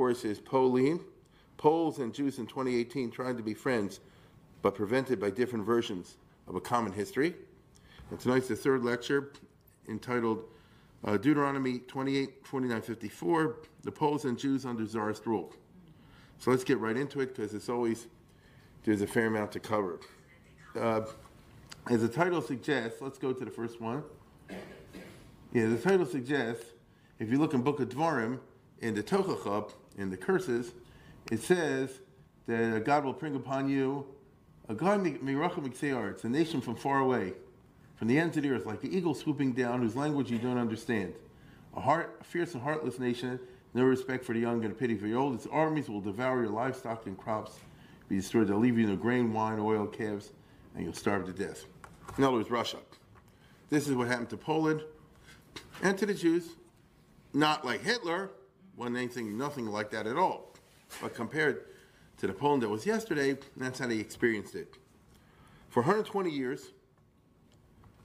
Course, is Pauline. Poles and Jews in 2018 trying to be friends, but prevented by different versions of a common history. And tonight's the third lecture entitled uh, Deuteronomy 28, 49, 54, the Poles and Jews under Tsarist rule. So let's get right into it because it's always, there's a fair amount to cover. Uh, as the title suggests, let's go to the first one. Yeah, the title suggests, if you look in Book of Dvarim, in the Tochacha, in the curses, it says that God will bring upon you a God it's a nation from far away, from the ends of the earth, like the eagle swooping down, whose language you don't understand. A, heart, a fierce and heartless nation, no respect for the young and pity for the old. Its armies will devour your livestock and crops, be destroyed. They'll leave you no grain, wine, oil, calves, and you'll starve to death. In other words, Russia. This is what happened to Poland and to the Jews. Not like Hitler, wasn't anything, nothing like that at all. But compared to the Poland that was yesterday, that's how they experienced it. For 120 years,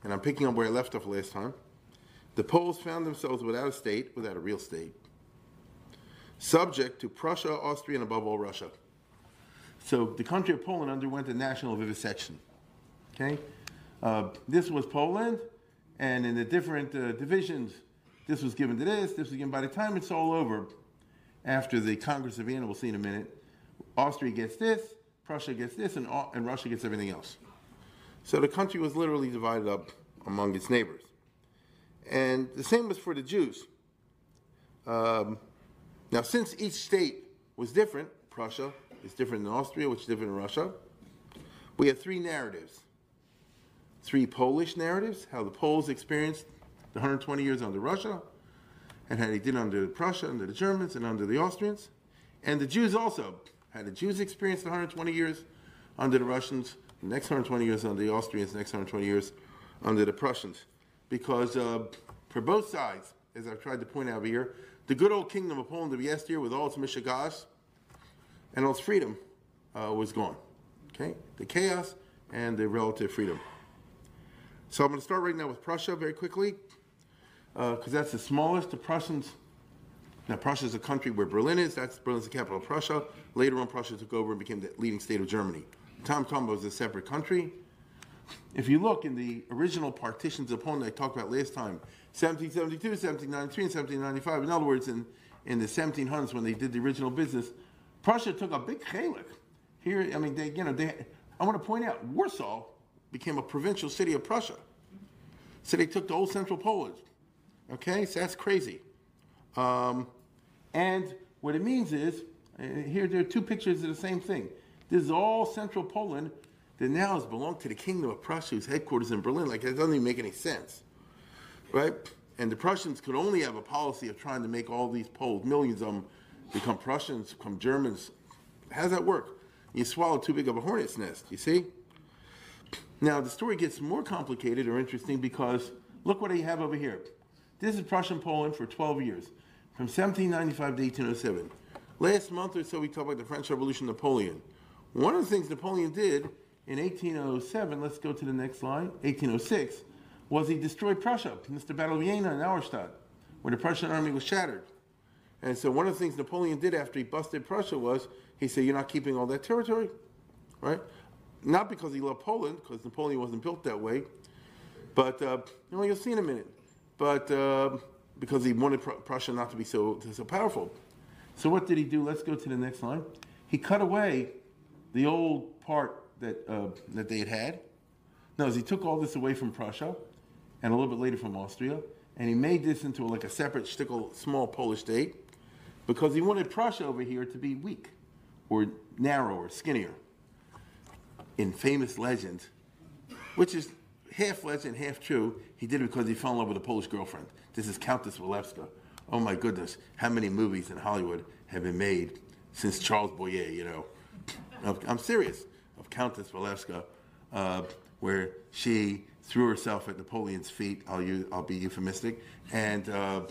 and I'm picking up where I left off last time, the Poles found themselves without a state, without a real state, subject to Prussia, Austria, and above all Russia. So the country of Poland underwent a national vivisection. Okay, uh, this was Poland, and in the different uh, divisions, this was given to this, this was given. By the time it's all over, after the Congress of Vienna, we'll see in a minute, Austria gets this, Prussia gets this, and, and Russia gets everything else. So the country was literally divided up among its neighbors. And the same was for the Jews. Um, now, since each state was different, Prussia is different than Austria, which is different than Russia, we have three narratives. Three Polish narratives, how the Poles experienced the 120 years under Russia, and how they did under Prussia, under the Germans, and under the Austrians. And the Jews also, how the Jews experienced the 120 years under the Russians, the next 120 years under the Austrians, the next 120 years under the Prussians. Because uh, for both sides, as I've tried to point out here, the good old kingdom of Poland of yesteryear with all its mishigas and all its freedom uh, was gone. Okay? The chaos and the relative freedom. So I'm going to start right now with Prussia very quickly, because uh, that's the smallest. The Prussians, now Prussia is a country where Berlin is. That's Berlin's the capital of Prussia. Later on, Prussia took over and became the leading state of Germany. Tom Tombo is a separate country. If you look in the original partitions of Poland I talked about last time, 1772, 1793, and 1795. In other words, in, in the 1700s when they did the original business, Prussia took a big chalik. Here, I mean, they, you know, they, I want to point out, Warsaw became a provincial city of Prussia. So they took the old central Poland. Okay, so that's crazy. Um, and what it means is, here there are two pictures of the same thing. This is all central Poland that now has belonged to the Kingdom of Prussia, whose headquarters in Berlin. Like, that doesn't even make any sense right? And the Prussians could only have a policy of trying to make all these Poles, millions of them, become Prussians, become Germans. How does that work? You swallow too big of a hornet's nest, you see? Now, the story gets more complicated or interesting because look what I have over here. This is Prussian Poland for 12 years, from 1795 to 1807. Last month or so, we talked about the French Revolution, Napoleon. One of the things Napoleon did in 1807, let's go to the next line, 1806, was he destroyed Prussia in the Battle of Jena and Auerstedt, where the Prussian army was shattered. And so one of the things Napoleon did after he busted Prussia was he said, "You're not keeping all that territory, right?" Not because he loved Poland, because Napoleon wasn't built that way, but uh, you know, you'll see in a minute. But uh, because he wanted Pr- Prussia not to be so so powerful. So what did he do? Let's go to the next line. He cut away the old part that uh, that they had had. No, he took all this away from Prussia and a little bit later from Austria. And he made this into like a separate shtickle, small Polish state because he wanted Prussia over here to be weak or narrow or skinnier. In famous legend, which is half legend, half true, he did it because he fell in love with a Polish girlfriend. This is Countess Walewska. Oh my goodness, how many movies in Hollywood have been made since Charles Boyer, you know? I'm serious, of Countess Walewska, uh, where she threw herself at Napoleon's feet. I'll, use, I'll be euphemistic. And, uh,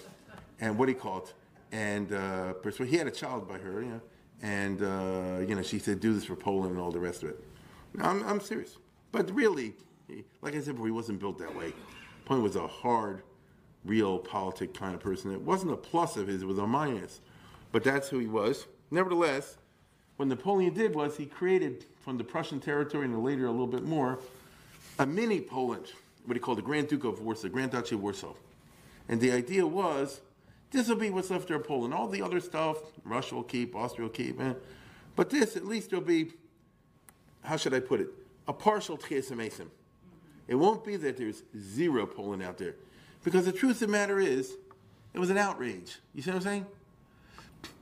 and what he called? And uh, he had a child by her, you know, and uh, you know she said, "Do this for Poland" and all the rest of it. I'm, I'm serious, but really, like I said before, he wasn't built that way. Point was a hard, real politic kind of person. It wasn't a plus of his; it was a minus. But that's who he was. Nevertheless, what Napoleon did was he created from the Prussian territory and later a little bit more a mini Poland, what he called the Grand Duke of Warsaw, Grand Duchy of Warsaw. And the idea was this will be what's left of Poland. All the other stuff, Russia will keep, Austria will keep, eh? but this at least will be, how should I put it, a partial Triasimation. It won't be that there's zero Poland out there. Because the truth of the matter is, it was an outrage. You see what I'm saying?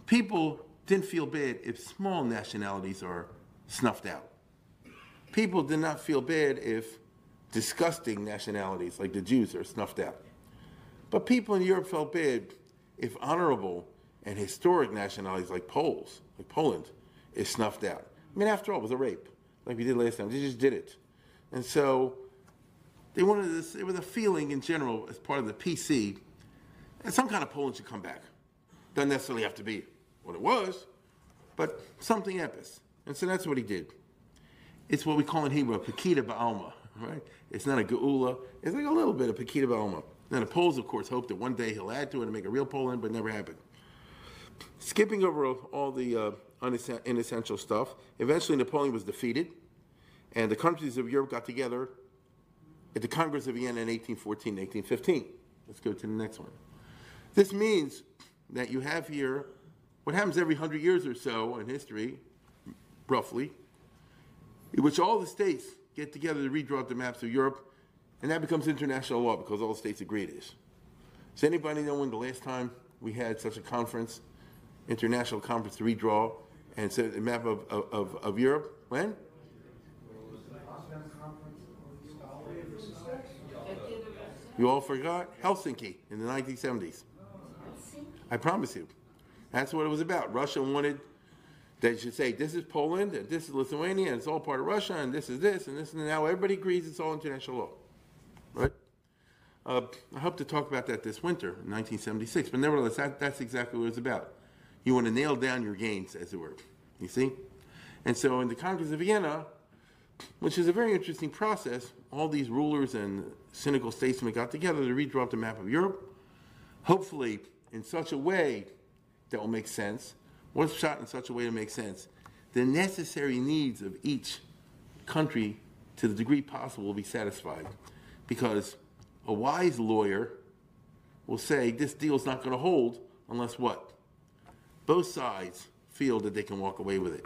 People didn't feel bad if small nationalities are snuffed out. People did not feel bad if disgusting nationalities like the Jews are snuffed out. But people in Europe felt bad if honorable and historic nationalities like Poles, like Poland, is snuffed out. I mean, after all, it was a rape, like we did last time. They just did it. And so they wanted this, it was a feeling in general as part of the PC, and some kind of Poland should come back. Doesn't necessarily have to be what it was, but something epis. And so that's what he did. It's what we call in Hebrew a Pekida Ba'alma, right? It's not a Geula, it's like a little bit of Pekida Ba'alma. Now the Poles, of course, hope that one day he'll add to it and make a real Poland, but never happened. Skipping over all the uh, inessential stuff, eventually Napoleon was defeated, and the countries of Europe got together at the Congress of Vienna in 1814 1815. Let's go to the next one. This means that you have here what happens every hundred years or so in history, roughly, in which all the states get together to redraw the maps of Europe, and that becomes international law because all the states agree to this. Does anybody know when the last time we had such a conference, international conference to redraw and set a map of, of, of Europe? When? You all forgot? Helsinki in the 1970s. I promise you. That's what it was about. Russia wanted they should say this is Poland and this is Lithuania and it's all part of Russia and this is this and this and now everybody agrees it's all international law, right? Uh, I hope to talk about that this winter, 1976. But nevertheless, that, that's exactly what it's about. You want to nail down your gains, as it were. You see? And so in the Congress of Vienna, which is a very interesting process, all these rulers and cynical statesmen got together to redraw the map of Europe, hopefully in such a way that will make sense was shot in such a way to make sense. The necessary needs of each country, to the degree possible, will be satisfied. Because a wise lawyer will say this deal's not going to hold unless what? Both sides feel that they can walk away with it.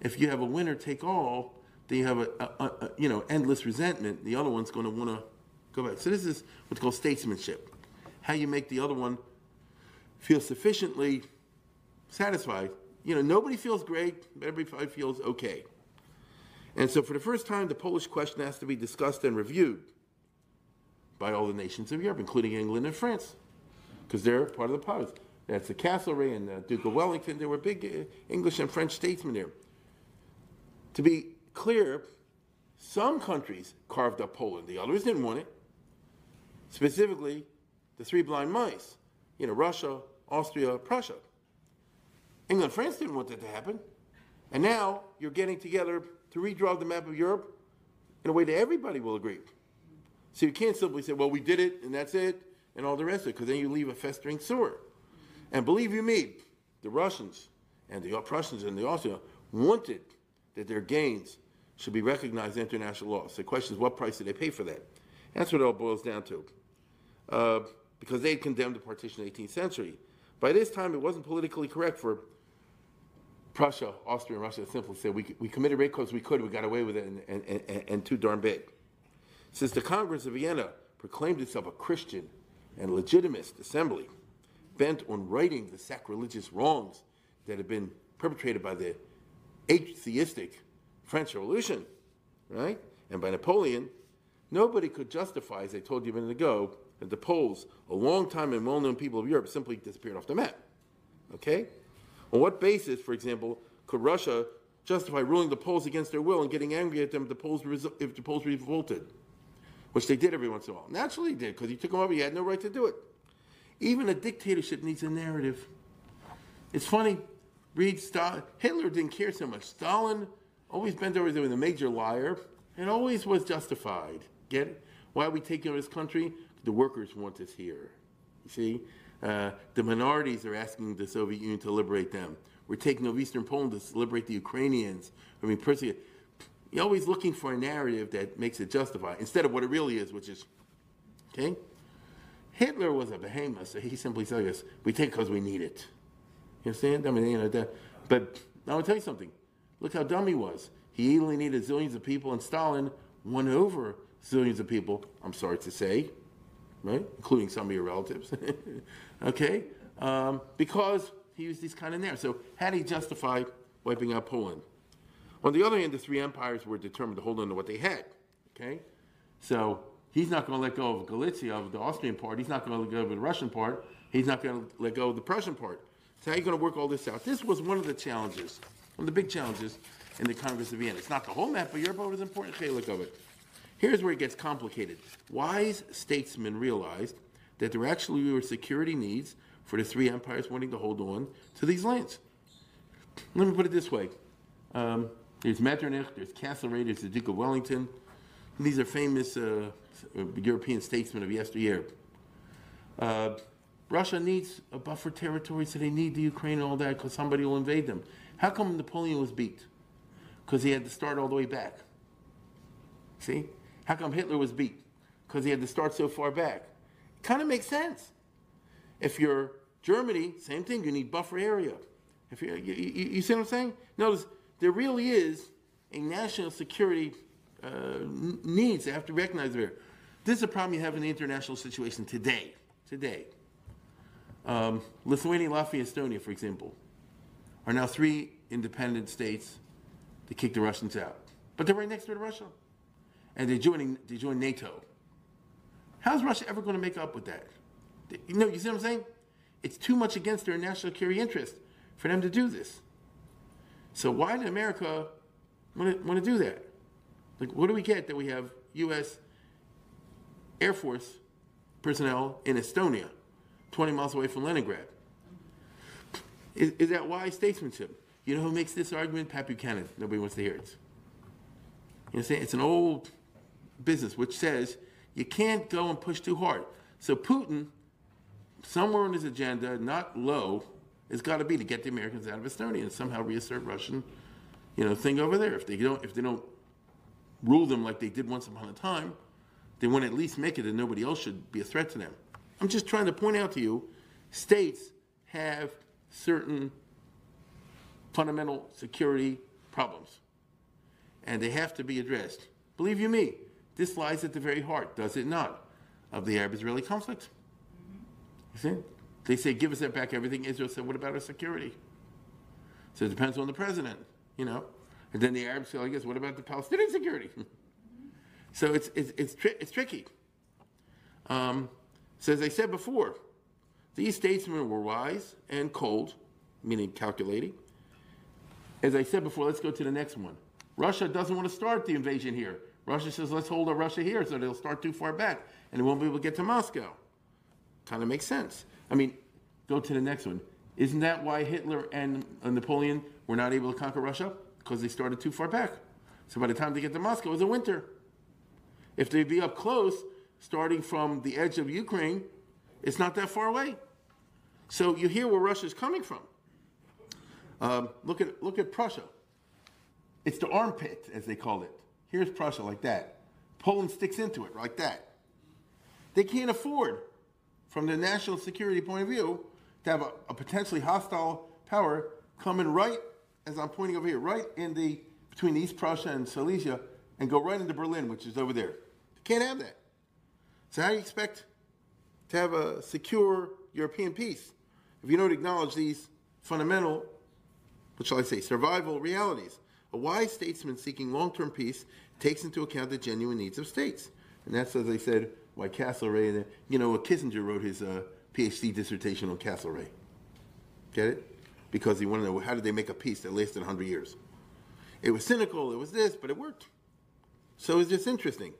If you have a winner take all, then you have a, a, a you know endless resentment. The other one's going to want to go back. So this is what's called statesmanship. How you make the other one feel sufficiently satisfied. You know, nobody feels great, but everybody feels okay. And so for the first time, the Polish question has to be discussed and reviewed by all the nations of Europe, including England and France, because they're part of the powers. That's the Castlereagh and the Duke of Wellington. There were big uh, English and French statesmen there. To be clear, some countries carved up Poland. The others didn't want it. Specifically, the three blind mice. You know, Russia, Austria, Prussia. England France didn't want that to happen. And now you're getting together to redraw the map of Europe in a way that everybody will agree. So you can't simply say, well, we did it and that's it and all the rest of it, because then you leave a festering sewer. And believe you me, the Russians and the Prussians and the Austrians wanted that their gains should be recognized in international law. So the question is, what price did they pay for that? That's what it all boils down to. Uh, because they had condemned the partition in the 18th century. By this time, it wasn't politically correct for Prussia, Austria, and Russia to simply said, we, we committed rape because we could, we got away with it, and, and, and, and too darn big. Since the Congress of Vienna proclaimed itself a Christian and legitimist assembly, bent on righting the sacrilegious wrongs that had been perpetrated by the atheistic French Revolution, right, and by Napoleon, nobody could justify, as I told you a minute ago, that the Poles, a long time and well-known people of Europe, simply disappeared off the map. Okay? On what basis, for example, could Russia justify ruling the Poles against their will and getting angry at them if the Poles, if the Poles revolted? Which they did every once in a while. Naturally, they did, because he took them over. He had no right to do it. Even a dictatorship needs a narrative. It's funny. Read Stalin. Hitler didn't care so much. Stalin always bent over there with a major liar and always was justified. Get it? Why are we taking over this country? The workers want us here. You see? Uh, the minorities are asking the Soviet Union to liberate them. We're taking over Eastern Poland to liberate the Ukrainians. I mean, personally, you're always looking for a narrative that makes it justify instead of what it really is, which is, okay? Hitler was a behemoth, so he simply said, "Yes, we take because we need it." You understand? I mean, you know, that, but I want to tell you something. Look how dumb he was. He needed zillions of people, and Stalin won over zillions of people. I'm sorry to say, right, including some of your relatives. okay, um, because he used these kind of narratives. So, had he justified wiping out Poland? On the other hand, the three empires were determined to hold on to what they had. Okay, so he's not going to let go of Galicia, of the Austrian part. He's not going to let go of the Russian part. He's not going to let go of the Prussian part. So how are you going to work all this out? This was one of the challenges, one of the big challenges in the Congress of Vienna. It's not the whole map, but Europe was important look of it. Here's where it gets complicated. Wise statesmen realized that there actually were security needs for the three empires wanting to hold on to these lands. Let me put it this way. Um, there's Metternich, there's Castlereagh, there's the Duke of Wellington. These are famous uh, European statesmen of yesteryear. Uh, Russia needs a buffer territory, so they need the Ukraine and all that because somebody will invade them. How come Napoleon was beat? Because he had to start all the way back. See? How come Hitler was beat? Because he had to start so far back. It kind of makes sense. If you're Germany, same thing, you need buffer area. If you, you, you, you see what I'm saying? Notice there really is a national security uh, needs to have to recognize there. This is a problem you have in the international situation today. Today. Um, Lithuania, Latvia, Estonia, for example, are now three independent states to kick the Russians out. But they're right next to Russia. And they're joining, they join NATO. How's Russia ever going to make up with that? You know, you see what I'm saying? It's too much against their national security interest for them to do this. So why did America want to, want to do that? Like, what do we get that we have U.S. Air Force personnel in Estonia? 20 miles away from Leningrad. Is, is that wise statesmanship? You know who makes this argument? Pat Buchanan. Nobody wants to hear it. You know It's an old business which says you can't go and push too hard. So Putin, somewhere on his agenda, not low, has got to be to get the Americans out of Estonia and somehow reassert Russian, you know, thing over there. If they don't, if they don't rule them like they did once upon a time, they want to at least make it that nobody else should be a threat to them. I'm just trying to point out to you states have certain fundamental security problems, and they have to be addressed. Believe you me, this lies at the very heart, does it not, of the Arab Israeli conflict? You see? They say, give us back everything. Israel said, what about our security? So it depends on the president, you know. And then the Arabs say, I guess, what about the Palestinian security? so it's, it's, it's, tri- it's tricky. Um, so, as I said before, these statesmen were wise and cold, meaning calculating. As I said before, let's go to the next one. Russia doesn't want to start the invasion here. Russia says, let's hold a Russia here so they'll start too far back and they won't be able to get to Moscow. Kind of makes sense. I mean, go to the next one. Isn't that why Hitler and Napoleon were not able to conquer Russia? Because they started too far back. So by the time they get to Moscow, it was a winter. If they'd be up close, starting from the edge of Ukraine, it's not that far away. So you hear where Russia's coming from. Um, look at look at Prussia. It's the armpit, as they call it. Here's Prussia like that. Poland sticks into it like that. They can't afford, from the national security point of view, to have a, a potentially hostile power coming right, as I'm pointing over here, right in the between East Prussia and Silesia, and go right into Berlin, which is over there. Can't have that. So how do you expect to have a secure European peace if you don't acknowledge these fundamental, what shall I say, survival realities? A wise statesman seeking long-term peace takes into account the genuine needs of states. And that's, as I said, why Castlereagh, you know, Kissinger wrote his uh, PhD dissertation on Castlereagh. Get it? Because he wanted to know how did they make a peace that lasted 100 years. It was cynical, it was this, but it worked. So it's just interesting.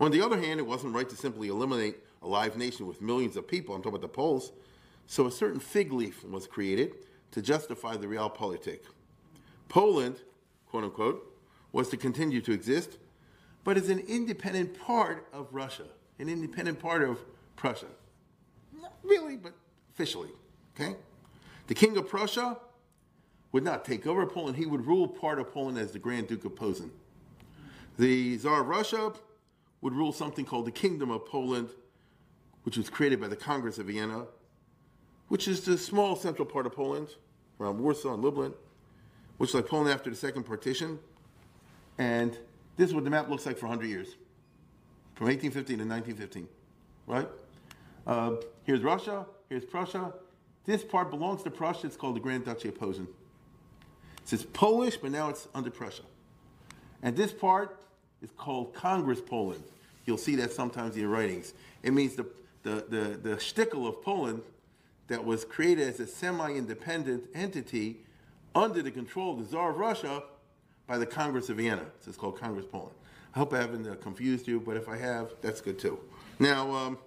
On the other hand, it wasn't right to simply eliminate a live nation with millions of people. I'm talking about the Poles. So a certain fig leaf was created to justify the realpolitik. Poland, quote unquote, was to continue to exist, but as an independent part of Russia, an independent part of Prussia. Not really, but officially, okay? The King of Prussia would not take over Poland. He would rule part of Poland as the Grand Duke of Posen. The Tsar of Russia would rule something called the Kingdom of Poland, which was created by the Congress of Vienna, which is the small central part of Poland, around Warsaw and Lublin, which is like Poland after the second partition. And this is what the map looks like for 100 years, from 1815 to 1915, right? Uh, here's Russia, here's Prussia. This part belongs to Prussia. It's called the Grand Duchy of Posen. It's Polish, but now it's under Prussia. And this part is called Congress Poland. You'll see that sometimes in your writings. It means the, the, the, the shtickle of Poland that was created as a semi-independent entity under the control of the Tsar of Russia by the Congress of Vienna. So it's called Congress Poland. I hope I haven't uh, confused you, but if I have, that's good too. Now, um,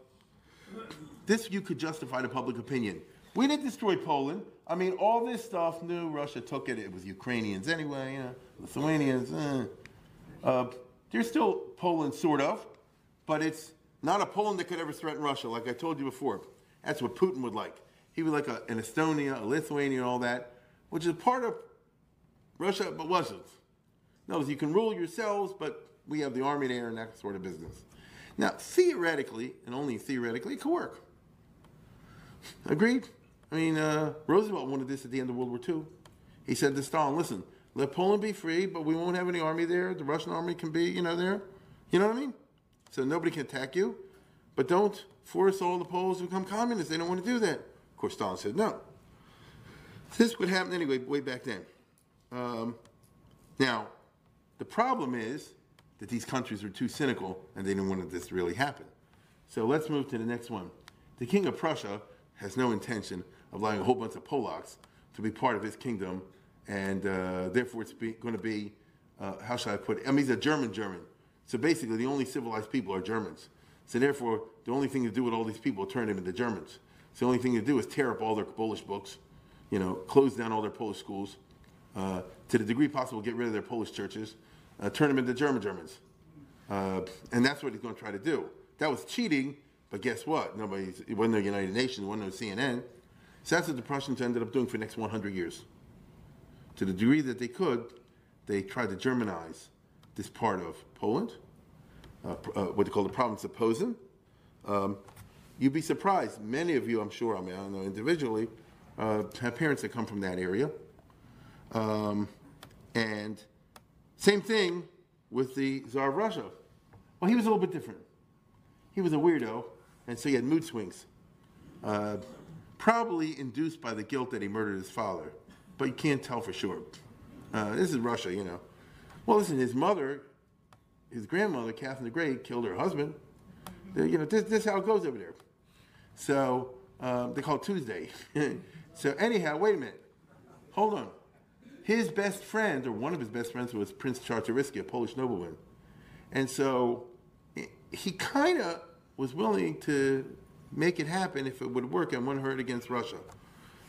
this you could justify the public opinion. We didn't destroy Poland. I mean, all this stuff knew Russia took it. It was Ukrainians anyway, you know, Lithuanians. Eh. Uh, they're still Poland, sort of, but it's not a Poland that could ever threaten Russia, like I told you before. That's what Putin would like. He would like a, an Estonia, a Lithuania, and all that, which is part of Russia, but wasn't. No, you can rule yourselves, but we have the army there and that sort of business. Now, theoretically, and only theoretically, it could work. Agreed? I mean, uh, Roosevelt wanted this at the end of World War II. He said to Stalin, listen, let Poland be free, but we won't have any army there. The Russian army can be, you know, there. You know what I mean? So nobody can attack you. But don't force all the Poles to become communists. They don't want to do that. Of course, Stalin said no. This would happen anyway, way back then. Um, now, the problem is that these countries were too cynical and they didn't want this to really happen. So let's move to the next one. The King of Prussia has no intention of allowing a whole bunch of Polacks to be part of his kingdom, and uh, therefore it's going to be, uh, how shall I put it? I mean, he's a German German. So basically, the only civilized people are Germans. So therefore, the only thing to do with all these people is turn them into Germans. So the only thing to do is tear up all their Polish books, you know, close down all their Polish schools, uh, to the degree possible, get rid of their Polish churches, uh, turn them into German Germans. Uh, and that's what he's going to try to do. That was cheating but guess what? Nobody's, it wasn't the United Nations, it wasn't no CNN. So that's what the Prussians ended up doing for the next 100 years. To the degree that they could, they tried to Germanize this part of Poland, uh, uh, what they call the province of Posen. Um, you'd be surprised. Many of you, I'm sure, I mean, I don't know individually, uh, have parents that come from that area. Um, and same thing with the Tsar of Russia. Well, he was a little bit different. He was a weirdo and so he had mood swings. Uh, probably induced by the guilt that he murdered his father, but you can't tell for sure. Uh, this is Russia, you know. Well, listen, his mother, his grandmother, Catherine the Great, killed her husband. You know, this, this is how it goes over there. So um, they call it Tuesday. so anyhow, wait a minute. Hold on. His best friend, or one of his best friends, was Prince Czartoryski, a Polish nobleman. And so he kind of was willing to make it happen if it would work and wouldn't hurt against Russia.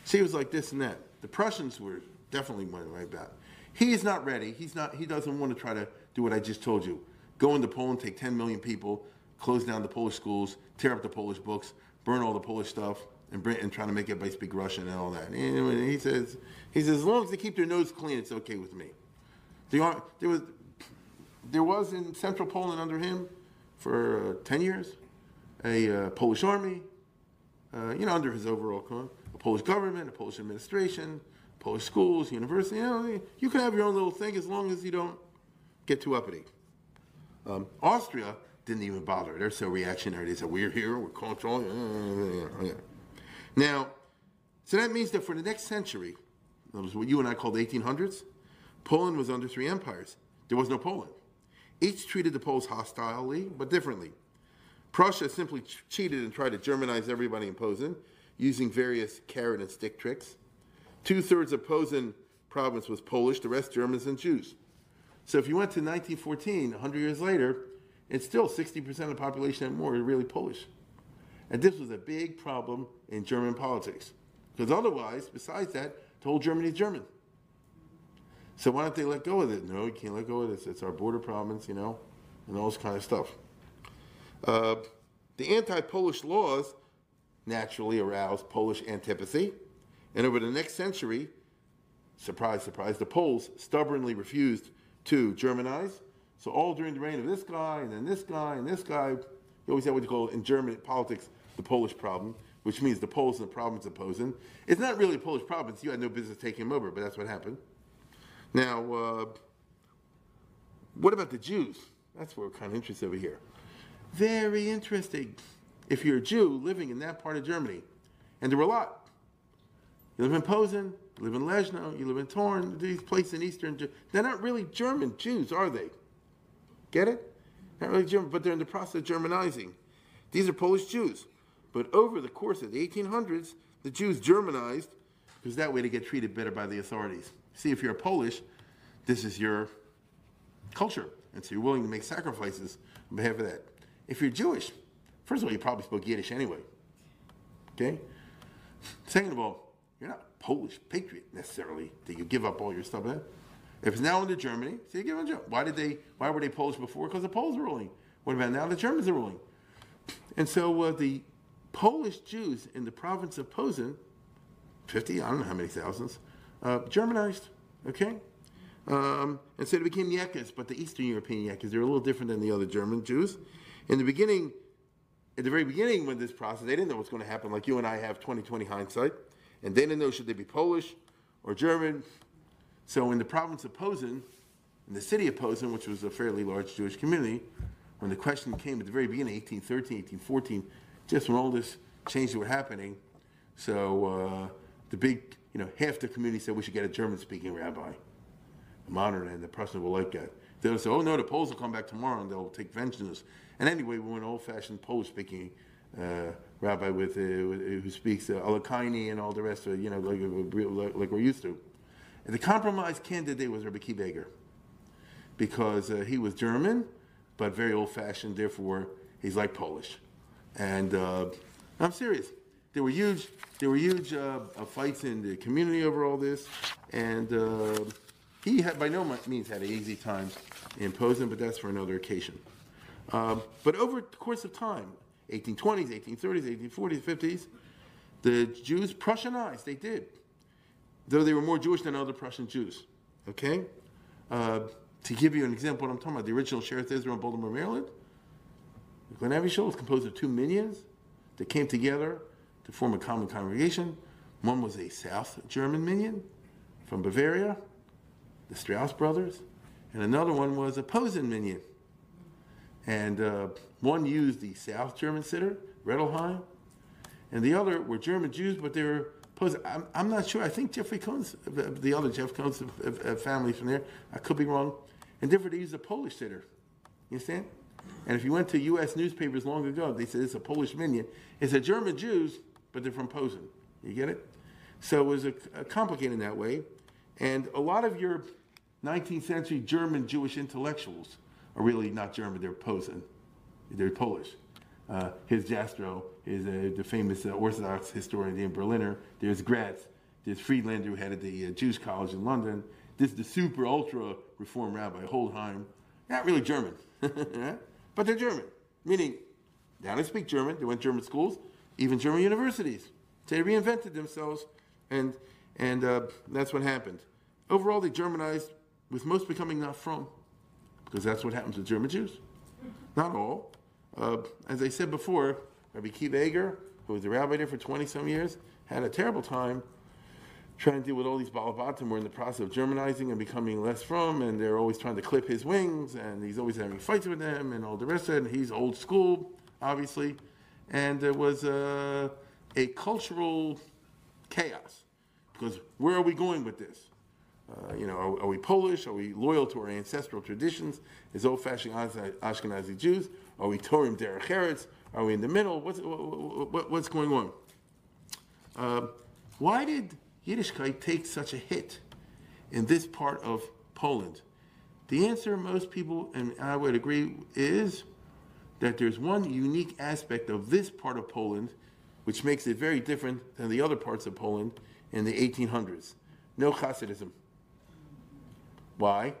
See, it was like this and that. The Prussians were definitely went right back. He is not ready. He's not. He doesn't want to try to do what I just told you. Go into Poland, take 10 million people, close down the Polish schools, tear up the Polish books, burn all the Polish stuff, and, bring, and to make everybody speak Russian and all that. And he says, he says, as long as they keep their nose clean, it's okay with me. There, there was, there was in central Poland under him for uh, 10 years a uh, Polish army, uh, you know, under his overall command, a Polish government, a Polish administration, Polish schools, university. You know, you can have your own little thing as long as you don't get too uppity. Um, Austria didn't even bother. They're so reactionary. They said, we're here, we're controlling. Now, so that means that for the next century, that was what you and I called the 1800s, Poland was under three empires. There was no Poland. Each treated the Poles hostilely, but differently. Prussia simply ch- cheated and tried to Germanize everybody in Posen using various carrot and stick tricks. Two thirds of Posen province was Polish, the rest Germans and Jews. So if you went to 1914, 100 years later, it's still 60% of the population and more are really Polish. And this was a big problem in German politics. Because otherwise, besides that, the whole Germany is German. So why don't they let go of it? No, you can't let go of this. It's our border province, you know, and all this kind of stuff. Uh, the anti-Polish laws naturally aroused Polish antipathy, and over the next century, surprise, surprise, the Poles stubbornly refused to Germanize. So all during the reign of this guy, and then this guy, and this guy, you always have what you call in German politics the Polish problem, which means the Poles and the province of Posen. It's not really a Polish province. You had no business taking them over, but that's what happened. Now, uh, what about the Jews? That's what we're kind of interested over here. Very interesting. If you're a Jew living in that part of Germany, and there were a lot. You live in Posen, you live in Leszno, you live in Thorn, these places in Eastern Germany. They're not really German Jews, are they? Get it? Not really German, but they're in the process of Germanizing. These are Polish Jews. But over the course of the 1800s, the Jews Germanized because that way they get treated better by the authorities. See, if you're Polish, this is your culture. And so you're willing to make sacrifices on behalf of that. If you're Jewish, first of all, you probably spoke Yiddish anyway. Okay? Second of all, you're not a Polish patriot necessarily that you give up all your stuff. Eh? If it's now under Germany, so you give Germany. Why did they? Why were they Polish before? Because the Poles were ruling. What about now? The Germans are ruling. And so uh, the Polish Jews in the province of Posen, 50, I don't know how many thousands, uh, Germanized, okay? Um, and so they became Yekas, but the Eastern European Yekas, they're a little different than the other German Jews. In the beginning, at the very beginning when this process, they didn't know what's going to happen, like you and I have 2020 hindsight, and they didn't know should they be Polish or German. So in the province of Posen, in the city of Posen, which was a fairly large Jewish community, when the question came at the very beginning, 1813, 1814, just when all this changes were happening, so uh, the big, you know, half the community said we should get a German-speaking rabbi, a modern, and the Prussians will like that. They'll say, oh no, the Poles will come back tomorrow and they'll take vengeance. And anyway, we want an old-fashioned Polish-speaking uh, rabbi with, uh, who speaks uh, Alakaini and all the rest of it, you know, like, like, like we're used to. And the compromise candidate was Rabbi Akiva Eger because uh, he was German, but very old-fashioned. Therefore, he's like Polish. And uh, I'm serious. There were huge, there were huge uh, uh, fights in the community over all this, and uh, he had by no means had an easy time in Posen, but that's for another occasion. Um, but over the course of time, 1820s, 1830s, 1840s, 50s, the Jews Prussianized. They did, though they were more Jewish than other Prussian Jews. Okay, uh, to give you an example, what I'm talking about, the original Shearith Israel in Baltimore, Maryland the Glen Avy was composed of two minyans that came together to form a common congregation. One was a South German minyan from Bavaria, the Strauss brothers, and another one was a Posen minyan. And uh, one used the South German siddur, Rödelheim, and the other were German Jews, but they were. I'm, I'm not sure. I think Jeffrey Cohn's, the other Jeff Cohn's family from there. I could be wrong. And therefore, they used a Polish siddur. You understand? And if you went to U.S. newspapers long ago, they said it's a Polish minyan. It's a German Jews, but they're from Posen. You get it? So it was a, a complicated in that way. And a lot of your 19th century German Jewish intellectuals are really not German, they're Posen. They're Polish. Uh, his Jastrow is uh, the famous uh, Orthodox historian named Berliner. There's Graetz. There's Friedlander, who headed the uh, Jewish College in London. This is the super ultra reform rabbi, Holdheim. Not really German. But they're German, meaning they speak German. They went to German schools, even German universities. They reinvented themselves, and and uh, that's what happened. Overall, they Germanized, with most becoming not frum, because that's what happens with German Jews. Not all. Uh, as I said before, Rabbi Akiva Eger, who was a rabbi there for 20 some years, had a terrible time trying to deal with all these Balabatim who were in the process of Germanizing and becoming less frum, and they're always trying to clip his wings, and he's always having fights with them and all the rest of it. And he's old school, obviously. And there was a, a cultural chaos because where are we going with this? Uh, you know, are, are, we Polish? Are we loyal to our ancestral traditions as old-fashioned Ashkenazi Jews? Are we Torim Derech Eretz? Are we in the middle? What's, what, what, what's going on? Uh, why did Yiddishkeit take such a hit in this part of Poland? The answer, most people, and I would agree, is that there's one unique aspect of this part of Poland which makes it very different than the other parts of Poland in the 1800s. No Hasidism. Why?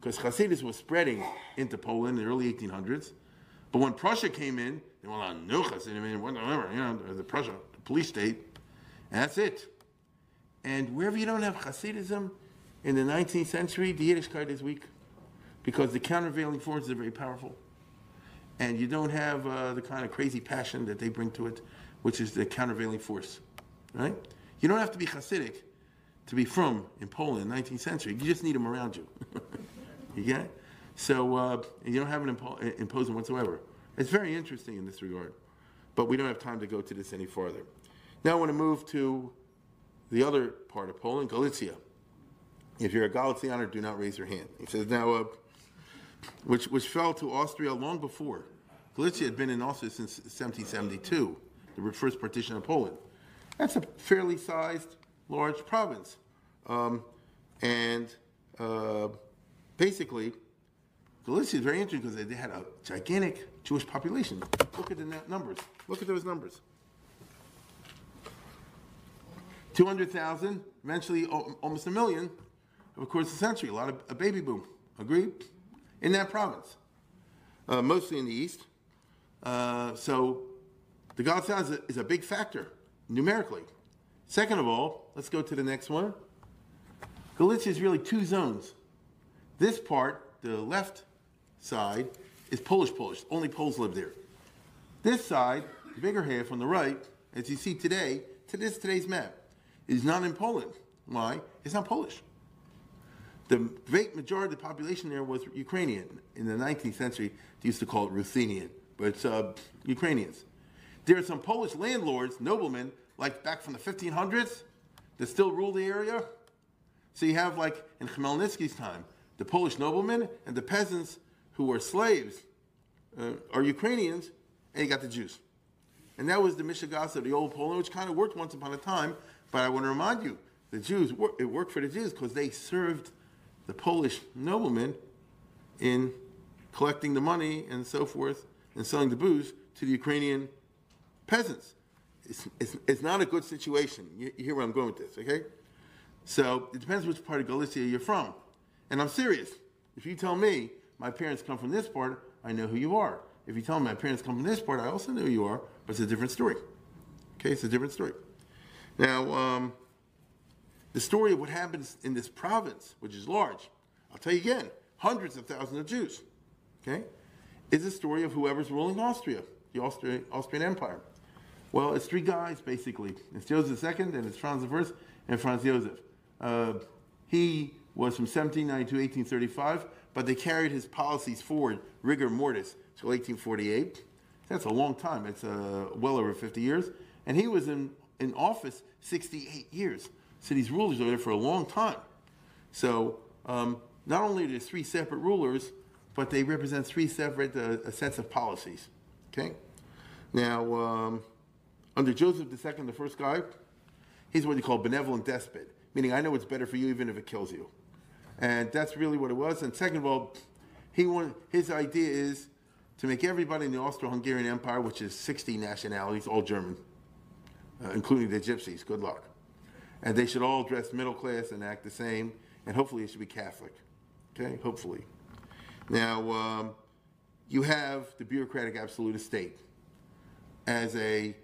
Because Hasidus was spreading into Poland in the early 1800s. But when Prussia came in, they went on no Hasidim, whatever, you know, the Prussia, the police state, and that's it. And wherever you don't have Hasidism in the 19th century, the Yiddishkeit is weak because the countervailing forces are very powerful. And you don't have uh, the kind of crazy passion that they bring to it, which is the countervailing force, right? You don't have to be Hasidic to be frum in Poland in the 19th century. You just need them around you. you get it? So uh, you don't have an impo- imposing whatsoever. It's very interesting in this regard. But we don't have time to go to this any farther. Now I want to move to the other part of Poland, Galicia. If you're a Galicianer, do not raise your hand. He says now, uh, which, which fell to Austria long before. Galicia had been in Austria since 1772, the first partition of Poland. That's a fairly sized, large province. Um, and uh, basically, Galicia is very interesting because they had a gigantic Jewish population. Look at the numbers. Look at those numbers. 200,000, eventually almost a million, of course, a century, a lot of a baby boom. Agreed? In that province, uh, mostly in the east. Uh, so the God is is a big factor numerically. Second of all, let's go to the next one. Galicia is really two zones. This part, the left side, is Polish Polish. Only Poles live there. This side, the bigger half on the right, as you see today, to this today's map, is not in Poland. Why? It's not Polish. The great majority of the population there was Ukrainian. In the 19th century, they used to call it Ruthenian, but it's uh, Ukrainians. There are some Polish landlords, noblemen, like back from the 1500s, that still rule the area. So you have, like in Khmelnytsky's time, the Polish noblemen and the peasants who were slaves uh, are Ukrainians, and you got the Jews. And that was the Mishigas of the old Poland, which kind of worked once upon a time, but I want to remind you, the Jews, it worked for the Jews because they served the Polish noblemen in collecting the money and so forth and selling the booze to the Ukrainian peasants. It's, it's, it's not a good situation. You, you hear where I'm going with this, okay? So it depends which part of Galicia you're from. And I'm serious. If you tell me my parents come from this part, I know who you are. If you tell me my parents come from this part, I also know who you are, but it's a different story. Okay, it's a different story. Now, um, the story of what happens in this province, which is large, I'll tell you again, hundreds of thousands of Jews, okay, is the story of whoever's ruling Austria, the Austria, Austrian Empire. Well, it's three guys, basically. It's Joseph II, and it's Franz I, and Franz Joseph. Uh, he was from 1792 to 1835, but they carried his policies forward, rigor mortis, till 1848. That's a long time. It's uh, well over 50 years. And he was in, in office 68 years. So these rulers are there for a long time. So um, not only are there three separate rulers, but they represent three separate uh, sets of policies. Okay? Now, um, under Joseph II, the first guy, he's what you call benevolent despot, meaning I know what's better for you even if it kills you. And that's really what it was. And second of all, he wanted, his idea is to make everybody in the Austro-Hungarian Empire, which is 60 nationalities, all German, uh, including the gypsies, good luck. And they should all dress middle class and act the same, and hopefully it should be Catholic. Okay, hopefully. Now, um, you have the bureaucratic absolute state. As a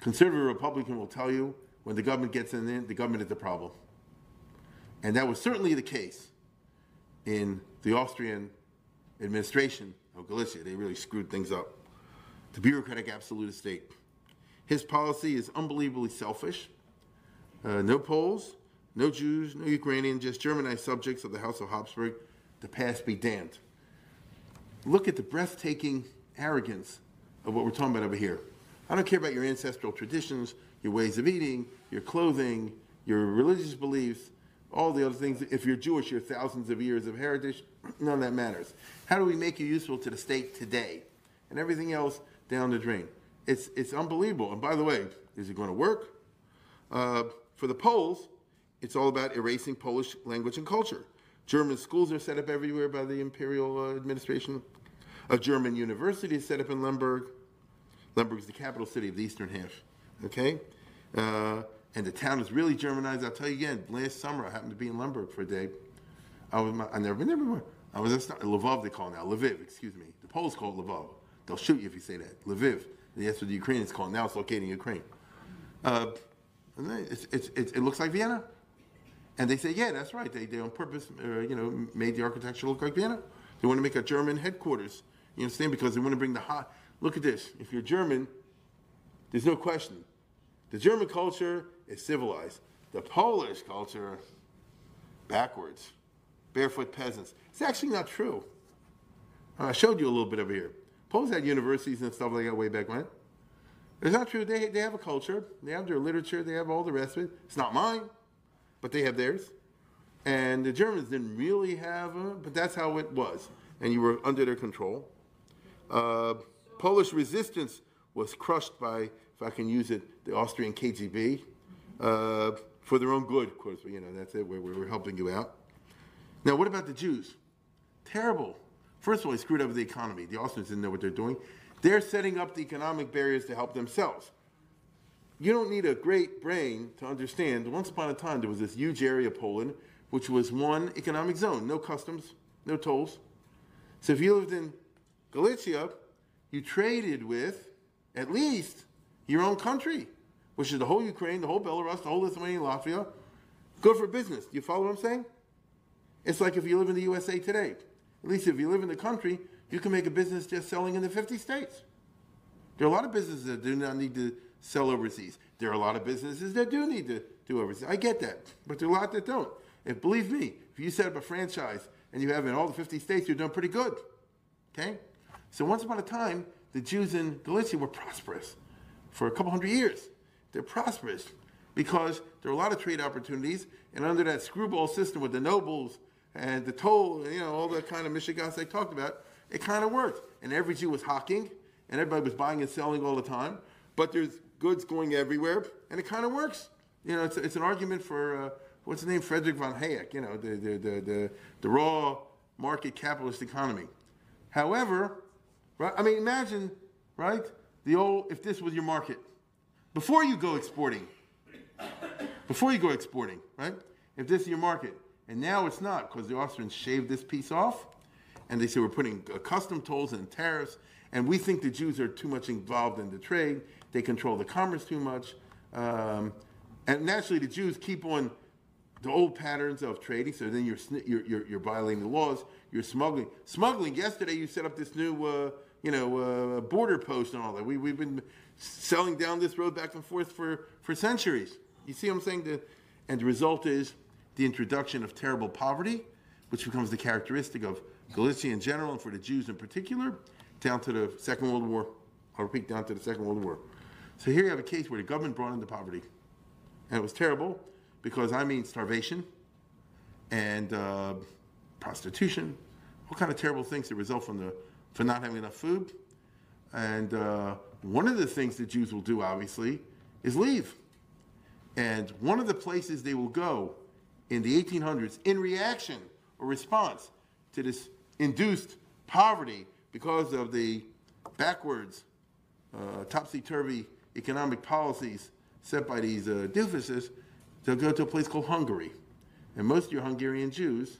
conservative Republican will tell you, when the government gets in the government is the problem. And that was certainly the case in the Austrian administration of Galicia. They really screwed things up. The bureaucratic absolute state. His policy is unbelievably selfish. Uh, no Poles, no Jews, no Ukrainians, just Germanized subjects of the House of Habsburg. The past be damned. Look at the breathtaking arrogance of what we're talking about over here. I don't care about your ancestral traditions, your ways of eating, your clothing, your religious beliefs all the other things. If you're Jewish, you're thousands of years of heritage. None of that matters. How do we make you useful to the state today? And everything else, down the drain. It's, it's unbelievable. And by the way, is it going to work? Uh, for the Poles, it's all about erasing Polish language and culture. German schools are set up everywhere by the imperial uh, administration. A German university is set up in Lemberg. Lemberg is the capital city of the eastern half. Okay? Uh, and the town is really Germanized. I'll tell you again, last summer I happened to be in Lemberg for a day. I was, I never been there before. I was in Lvov, they call it now. Lviv, excuse me. The Poles call it Lvov. They'll shoot you if you say that. Lviv. That's what the Ukrainians call it. Now it's located in Ukraine. Uh, it's, it's, it's, it looks like Vienna. And they say, yeah, that's right. They, they on purpose, uh, you know, made the architecture look like Vienna. They want to make a German headquarters. You understand? Because they want to bring the hot. Look at this. If you're German, there's no question. The German culture is civilized. The Polish culture, backwards. Barefoot peasants. It's actually not true. I showed you a little bit over here. Poles had universities and stuff like that way back when. It's not true. They, they have a culture. They have their literature. They have all the rest of it. It's not mine, but they have theirs. And the Germans didn't really have, a, but that's how it was. And you were under their control. Uh, Polish resistance was crushed by, if I can use it, the Austrian KGB uh, for their own good, of course. You know, that's it. We're, we're helping you out. Now, what about the Jews? Terrible. First of all, they screwed up the economy. The Austrians didn't know what they're doing. They're setting up the economic barriers to help themselves. You don't need a great brain to understand. Once upon a time, there was this huge area of Poland, which was one economic zone, no customs, no tolls. So if you lived in Galicia, you traded with at least your own country, which is the whole Ukraine, the whole Belarus, the whole Lithuania, Latvia. Good for business. You follow what I'm saying? It's like if you live in the USA today. At least if you live in the country, you can make a business just selling in the 50 states. There are a lot of businesses that do not need to sell overseas. There are a lot of businesses that do need to do overseas. I get that, but there are a lot that don't. If believe me, if you set up a franchise and you have in all the 50 states, you're doing pretty good. Okay? So once upon a time, the Jews in Galicia were prosperous for a couple hundred years. They're prosperous because there are a lot of trade opportunities, and under that screwball system with the nobles and the toll, you know, all the kind of mishigas I talked about, it kind of worked. And every Jew was hawking, and everybody was buying and selling all the time. But there's goods going everywhere, and it kind of works. You know, it's, it's an argument for, uh, what's the name, Frederick von Hayek, you know, the, the, the, the, the raw market capitalist economy. However, right, I mean, imagine, right, the old, if this was your market, before you go exporting, before you go exporting, right, if this is your market, and now it's not because the Austrians shaved this piece off and they say we're putting custom tolls and tariffs, and we think the Jews are too much involved in the trade. They control the commerce too much. Um, and naturally, the Jews keep on the old patterns of trading, so then you're, you're, you're, you're violating the laws. You're smuggling. Smuggling, yesterday you set up this new uh, you know, uh, border post and all that. We, we've been selling down this road back and forth for, for centuries. You see what I'm saying? The, and the result is the introduction of terrible poverty, which becomes the characteristic of Galicia in general and for the Jews in particular, down to the Second World War. I'll repeat, down to the Second World War. So here you have a case where the government brought into poverty. And it was terrible because I mean starvation and uh, prostitution, all kind of terrible things that result from the for not having enough food. And uh, one of the things the Jews will do, obviously, is leave. And one of the places they will go in the 1800s in reaction or response to this induced poverty because of the backwards, uh, topsy-turvy economic policies set by these uh, doofuses, they'll go to a place called Hungary. And most of your Hungarian Jews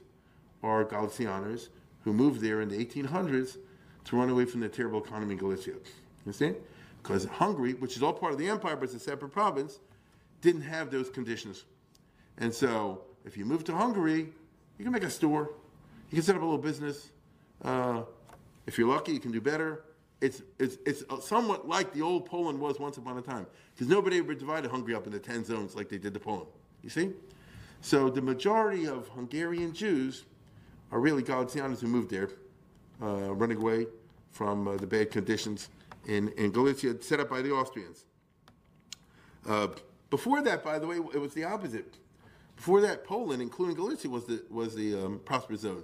are Galicianers who moved there in the 1800s to run away from the terrible economy in Galicia. You understand? Because Hungary, which is all part of the empire but it's a separate province, didn't have those conditions. And so if you move to Hungary, you can make a store, you can set up a little business. Uh, if you're lucky, you can do better. It's, it's, it's somewhat like the old Poland was once upon a time, because nobody ever divided Hungary up into 10 zones like they did to Poland. You see? So the majority of Hungarian Jews are really Galicians who moved there, uh, running away from uh, the bad conditions in, in Galicia set up by the Austrians. Uh, before that, by the way, it was the opposite. Before that, Poland, including Galicia, was the, was the um, prosperous zone.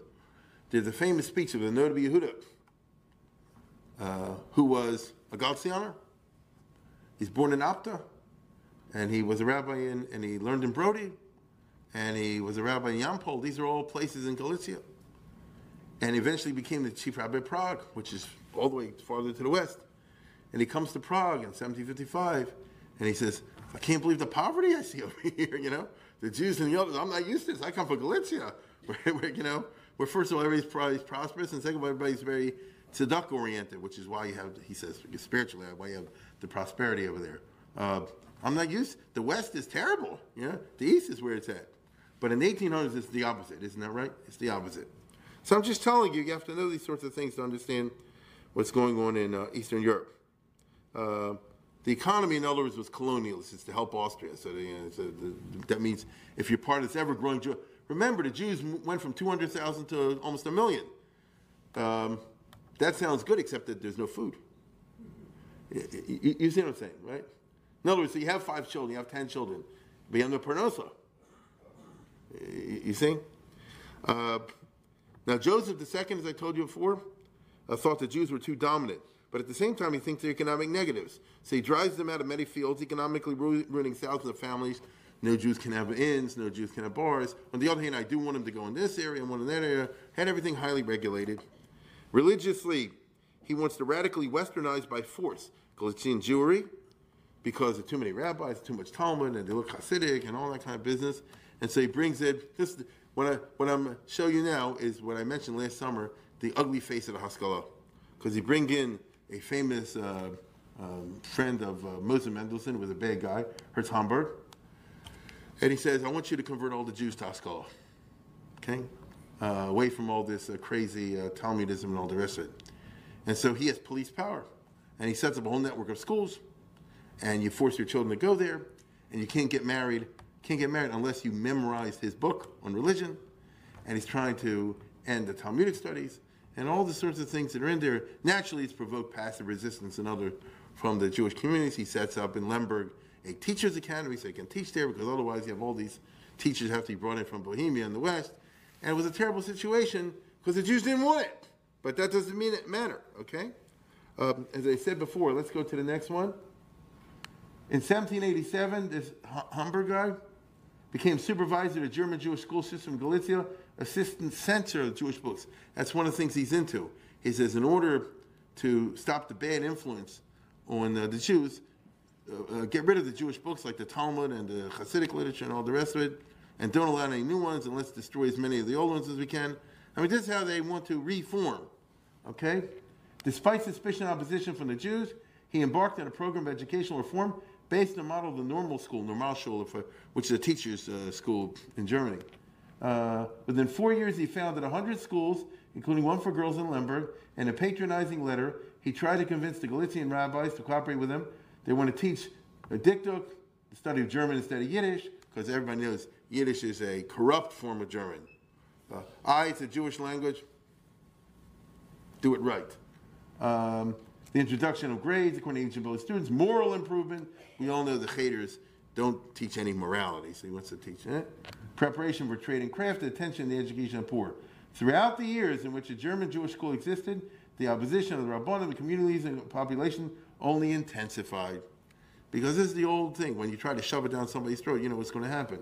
There's a famous speech of the Noda Yehuda, uh, who was a Galtzianer. He's born in Apta, and he was a rabbi in, and he learned in Brody, and he was a rabbi in Yampol. These are all places in Galicia. And eventually became the chief rabbi of Prague, which is all the way farther to the west. And he comes to Prague in 1755, and he says, I can't believe the poverty I see over here, you know? The Jews and the others, I'm not used to this. I come from Galicia, where, where you know, where first of all, everybody's prosperous, and second of all, everybody's very tzedakah oriented, which is why you have, he says, spiritually, why you have the prosperity over there. Uh, I'm not used, the West is terrible, you know? The East is where it's at. But in the 1800s, it's the opposite, isn't that right? It's the opposite. So I'm just telling you, you have to know these sorts of things to understand what's going on in uh, Eastern Europe. Uh, the economy, in other words, was colonialist. It's to help Austria. So, you know, so the, that means if you're part of this ever-growing Jew, remember the Jews went from 200,000 to almost a million. Um, that sounds good, except that there's no food. You, you, you, see what I'm saying, right? In other words, so you have five children, you have ten children, but you have no parnosa. You, you see? Uh, now, Joseph II, as I told you before, uh, thought the Jews were too dominant. But at the same time, he thinks they're economic negatives. So he drives them out of many fields, economically ruining thousands of families. No Jews can have inns, no Jews can have bars. On the other hand, I do want them to go in this area and one in that area. Had everything highly regulated. Religiously, he wants to radically westernize by force Galician Jewry because of too many rabbis, too much Talmud, and they look Hasidic and all that kind of business. And so he brings it. This, what, I, what I'm show you now is what I mentioned last summer: the ugly face of the Haskalah, because he bring in a famous uh, um, friend of uh, Moses Mendelssohn, was a bad guy, Herz Homberg. And he says, I want you to convert all the Jews to Haskalah. Okay? Uh, away from all this uh, crazy uh, Talmudism and all the rest of it. And so he has police power. And he sets up a whole network of schools. And you force your children to go there. And you can't get married. Can't get married unless you memorize his book on religion. And he's trying to end the Talmudic studies and all the sorts of things that are in there. Naturally, it's provoked passive resistance and other from the Jewish communities. He sets up in Lemberg a teachers' academy so he can teach there because otherwise you have all these teachers have to be brought in from Bohemia and the West. And it was a terrible situation because the Jews didn't want it. But that doesn't mean it matter, okay? Um, as I said before, let's go to the next one. In 1787, this Homberg guy became supervisor of the German Jewish school system in Galicia assistant censor of Jewish books. That's one of the things he's into. He says, in order to stop the bad influence on uh, the Jews, uh, uh, get rid of the Jewish books like the Talmud and the Hasidic literature and all the rest of it, and don't allow any new ones, and let's destroy as many of the old ones as we can. I mean, this is how they want to reform. Okay? Despite suspicion and opposition from the Jews, he embarked on a program of educational reform based on the model of the normal school, Normalschule, which is a teacher's uh, school in Germany. Uh, within four years, he founded 100 schools, including one for girls in Lemberg. In a patronizing letter, he tried to convince the Galician rabbis to cooperate with him. They want to teach a dikduk, the study of German instead of Yiddish, because everybody knows Yiddish is a corrupt form of German. Uh, I, it's a Jewish language. Do it right. Um, the introduction of grades according to ancient Polish students, moral improvement. We all know the haters don't teach any morality, so he wants to teach it. Preparation for trade and craft, attention to the education of the poor. Throughout the years in which a German Jewish school existed, the opposition of the Rabbanim, the communities, and the population only intensified. Because this is the old thing when you try to shove it down somebody's throat, you know what's going to happen.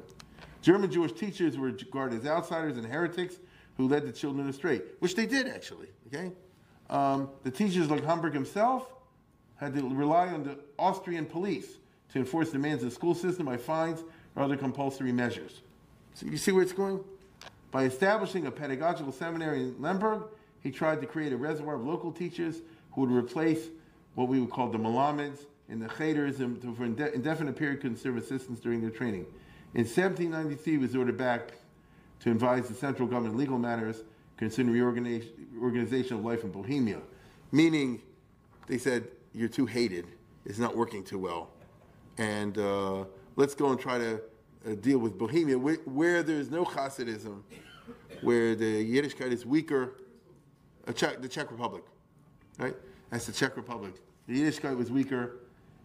German Jewish teachers were regarded as outsiders and heretics who led the children astray, which they did actually. Okay, um, the teachers like Homberg himself had to rely on the Austrian police to enforce demands of the school system by fines or other compulsory measures. So you see where it's going? By establishing a pedagogical seminary in Lemberg, he tried to create a reservoir of local teachers who would replace what we would call the Malamids and the Cheders and for indefinite period could serve assistance during their training. In 1793, he was ordered back to advise the central government legal matters concerning reorganization of life in Bohemia, meaning they said, you're too hated, it's not working too well and uh, let's go and try to uh, deal with Bohemia, where, where, there's no Hasidism, where the Yiddishkeit is weaker, Czech, the Czech Republic, right? That's the Czech Republic. The Yiddishkeit was weaker,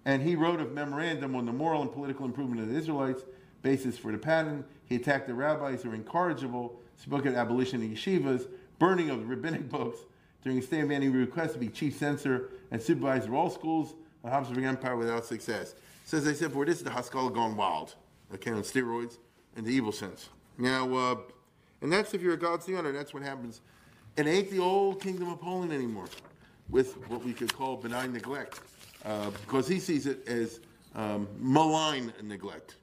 and he wrote a memorandum on the moral and political improvement of the Israelites, basis for the pattern. He attacked the rabbis who were incorrigible, spoke of abolition of yeshivas, burning of rabbinic books, During his stay in Vienna, he requested to be chief censor and supervisor of all schools of the Habsburg Empire without success. So as I said before, this is the Haskalah gone wild, okay, on steroids in the evil sense. Now, uh, and that's if you're a God's honor, that's what happens. It ain't the old kingdom of Poland anymore, with what we could call benign neglect, uh, because he sees it as um, malign neglect,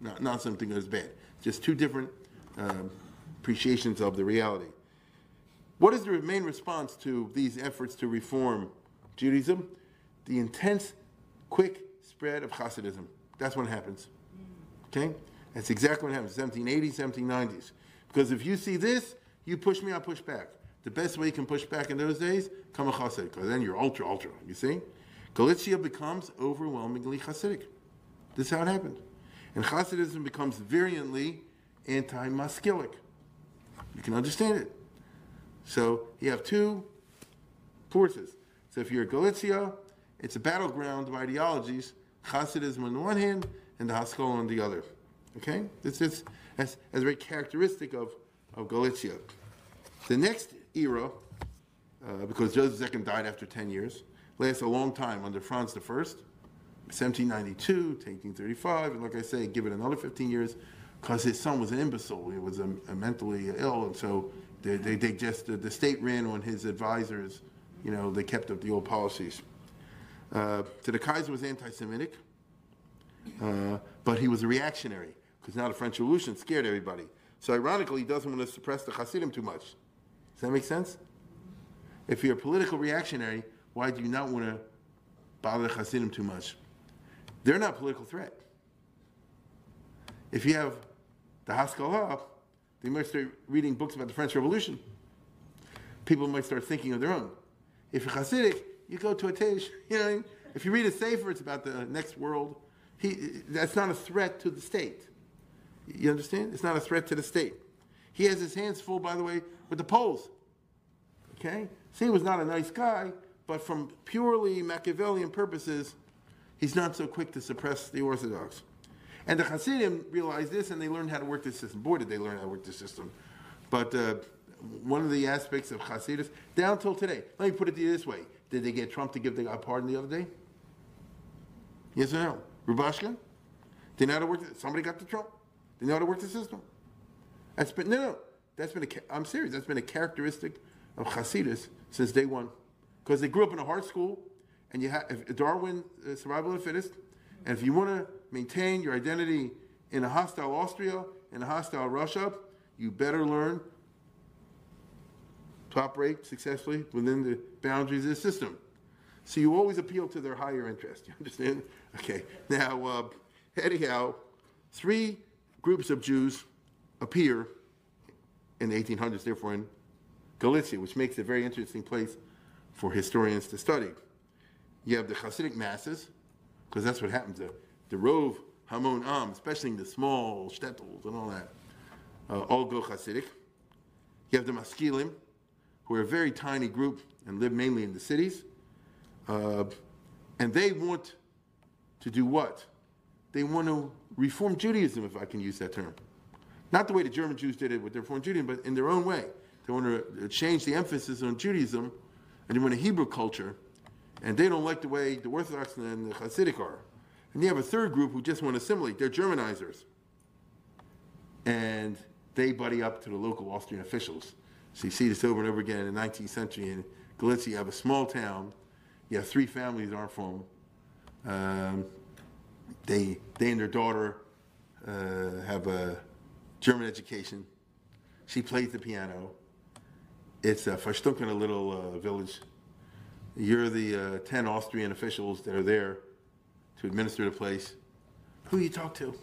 not, not something that's bad. Just two different um, appreciations of the reality. What is the main response to these efforts to reform Judaism? The intense, quick spread of Hasidism. That's what happens. Okay? That's exactly what happens, 1780s, 1790s. Because if you see this, you push me, I push back. The best way you can push back in those days, come a Chassid, because then you're ultra, ultra. You see? Galicia becomes overwhelmingly Hasidic. This is how it happened. And Hasidism becomes virulently anti-Maskilic. You can understand it. So you have two forces. So if you're Galicia, it's a battleground of ideologies, Hasidism on the one hand and the Haskalah on the other. Okay? This is as, as very characteristic of, of Galicia. The next era, uh, because Joseph II died after 10 years, lasts a long time under Franz I, 1792 to 1835, and like I say, give it another 15 years, because his son was an imbecile. He was a, a mentally ill, and so they, they, they just, the, the state ran on his advisors, you know, they kept up the old policies. Uh, so the Kaiser was anti-Semitic, uh, but he was a reactionary because now the French Revolution scared everybody. So ironically, he doesn't want to suppress the Hasidim too much. Does that make sense? If you're a political reactionary, why do you not want to bother the Hasidim too much? They're not a political threat. If you have the Haskalah, they might start reading books about the French Revolution. People might start thinking of their own. If you're Hasidic, you go to a Tesh. You know, if you read a Sefer, it's about the next world. He, that's not a threat to the state. You understand? It's not a threat to the state. He has his hands full, by the way, with the Poles. Okay? See, he was not a nice guy, but from purely Machiavellian purposes, he's not so quick to suppress the Orthodox. And the Hasidim realized this and they learned how to work this system. Boy, did they learn how to work this system. But uh, one of the aspects of Hasidus, down till today, let me put it to you this way. Did they get Trump to give the guy pardon the other day? Yes or no? Rubashkin? They know how to work, somebody got the Trump. They know how to work the system. That's been, no, no, that's been a, I'm serious, that's been a characteristic of Hasidus since day one. Because they grew up in a hard school, and you have Darwin, uh, survival of the fittest, and if you want to maintain your identity in a hostile Austria, in a hostile Russia, you better learn to operate successfully within the boundaries of the system. So you always appeal to their higher interest. You understand? Okay. Now, uh, anyhow, three groups of Jews appear in the 1800s, therefore in Galicia, which makes it a very interesting place for historians to study. You have the Hasidic masses, because that's what happens. The, the Rove Hamon Am, especially in the small shtetls and all that, uh, all go Hasidic. You have the Maskilim, who are a very tiny group and live mainly in the cities. Uh, and they want to do what? They want to reform Judaism, if I can use that term. Not the way the German Jews did it with their reform Judaism, but in their own way. They want to change the emphasis on Judaism and they want a Hebrew culture and they don't like the way the Orthodox and the Hasidic are. And you have a third group who just want to assimilate. They're Germanizers. And they buddy up to the local Austrian officials. So you see this over and over again in the 19th century. In Galicia, you have a small town. Have three families aren't from. Um, they, they and their daughter uh, have a German education. She plays the piano. It's a Verstunken, a little uh, village you're the uh, 10 Austrian officials that are there to administer the place. Who you talk to?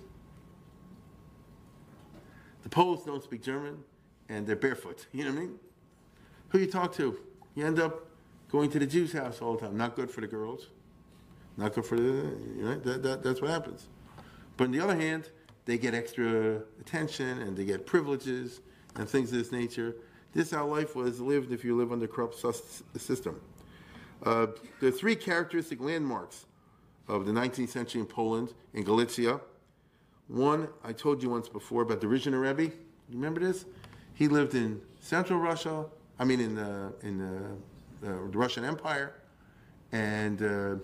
The Poles don't speak German and they're barefoot. You know what I mean? Who you talk to? You end up going to the Jews' house all the time. Not good for the girls. Not good for the, you know, that, that, that's what happens. But on the other hand, they get extra attention and they get privileges and things of this nature. This is how life was lived if you live under corrupt system. Uh, there are three characteristic landmarks of the 19th century in Poland, in Galicia. One, I told you once before about the Rizhiner Rebbe. You remember this? He lived in central Russia, I mean in, uh, in uh, the Russian Empire, and uh,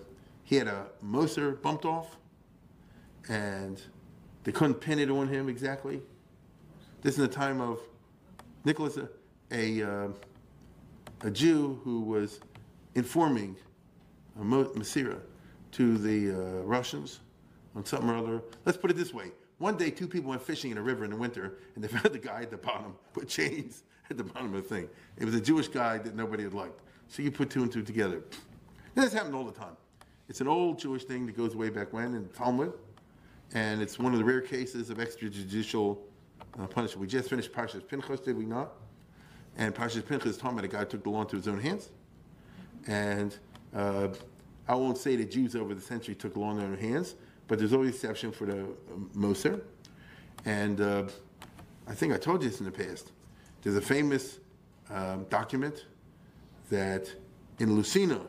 he had a Moser bumped off, and they couldn't pin it on him exactly. This is the time of Nicholas, a, a, uh, a Jew who was informing uh, Masira to the uh, Russians on something or other. Let's put it this way. One day, two people went fishing in a river in the winter, and they found the guy at the bottom with chains at the bottom of the thing. It was a Jewish guy that nobody had liked. So you put two and two together. This happened all the time. It's an old Jewish thing that goes way back when in Talmud, and it's one of the rare cases of extrajudicial uh, punishment. We just finished Parshas Pinchas, did we not? And Parshas Pinchas talking about a guy took the law into his own hands. And uh, I won't say the Jews over the century took the law in their own hands, but there's always exception for the uh, Moser. And uh, I think I told you this in the past. There's a famous um, document that in Lucena,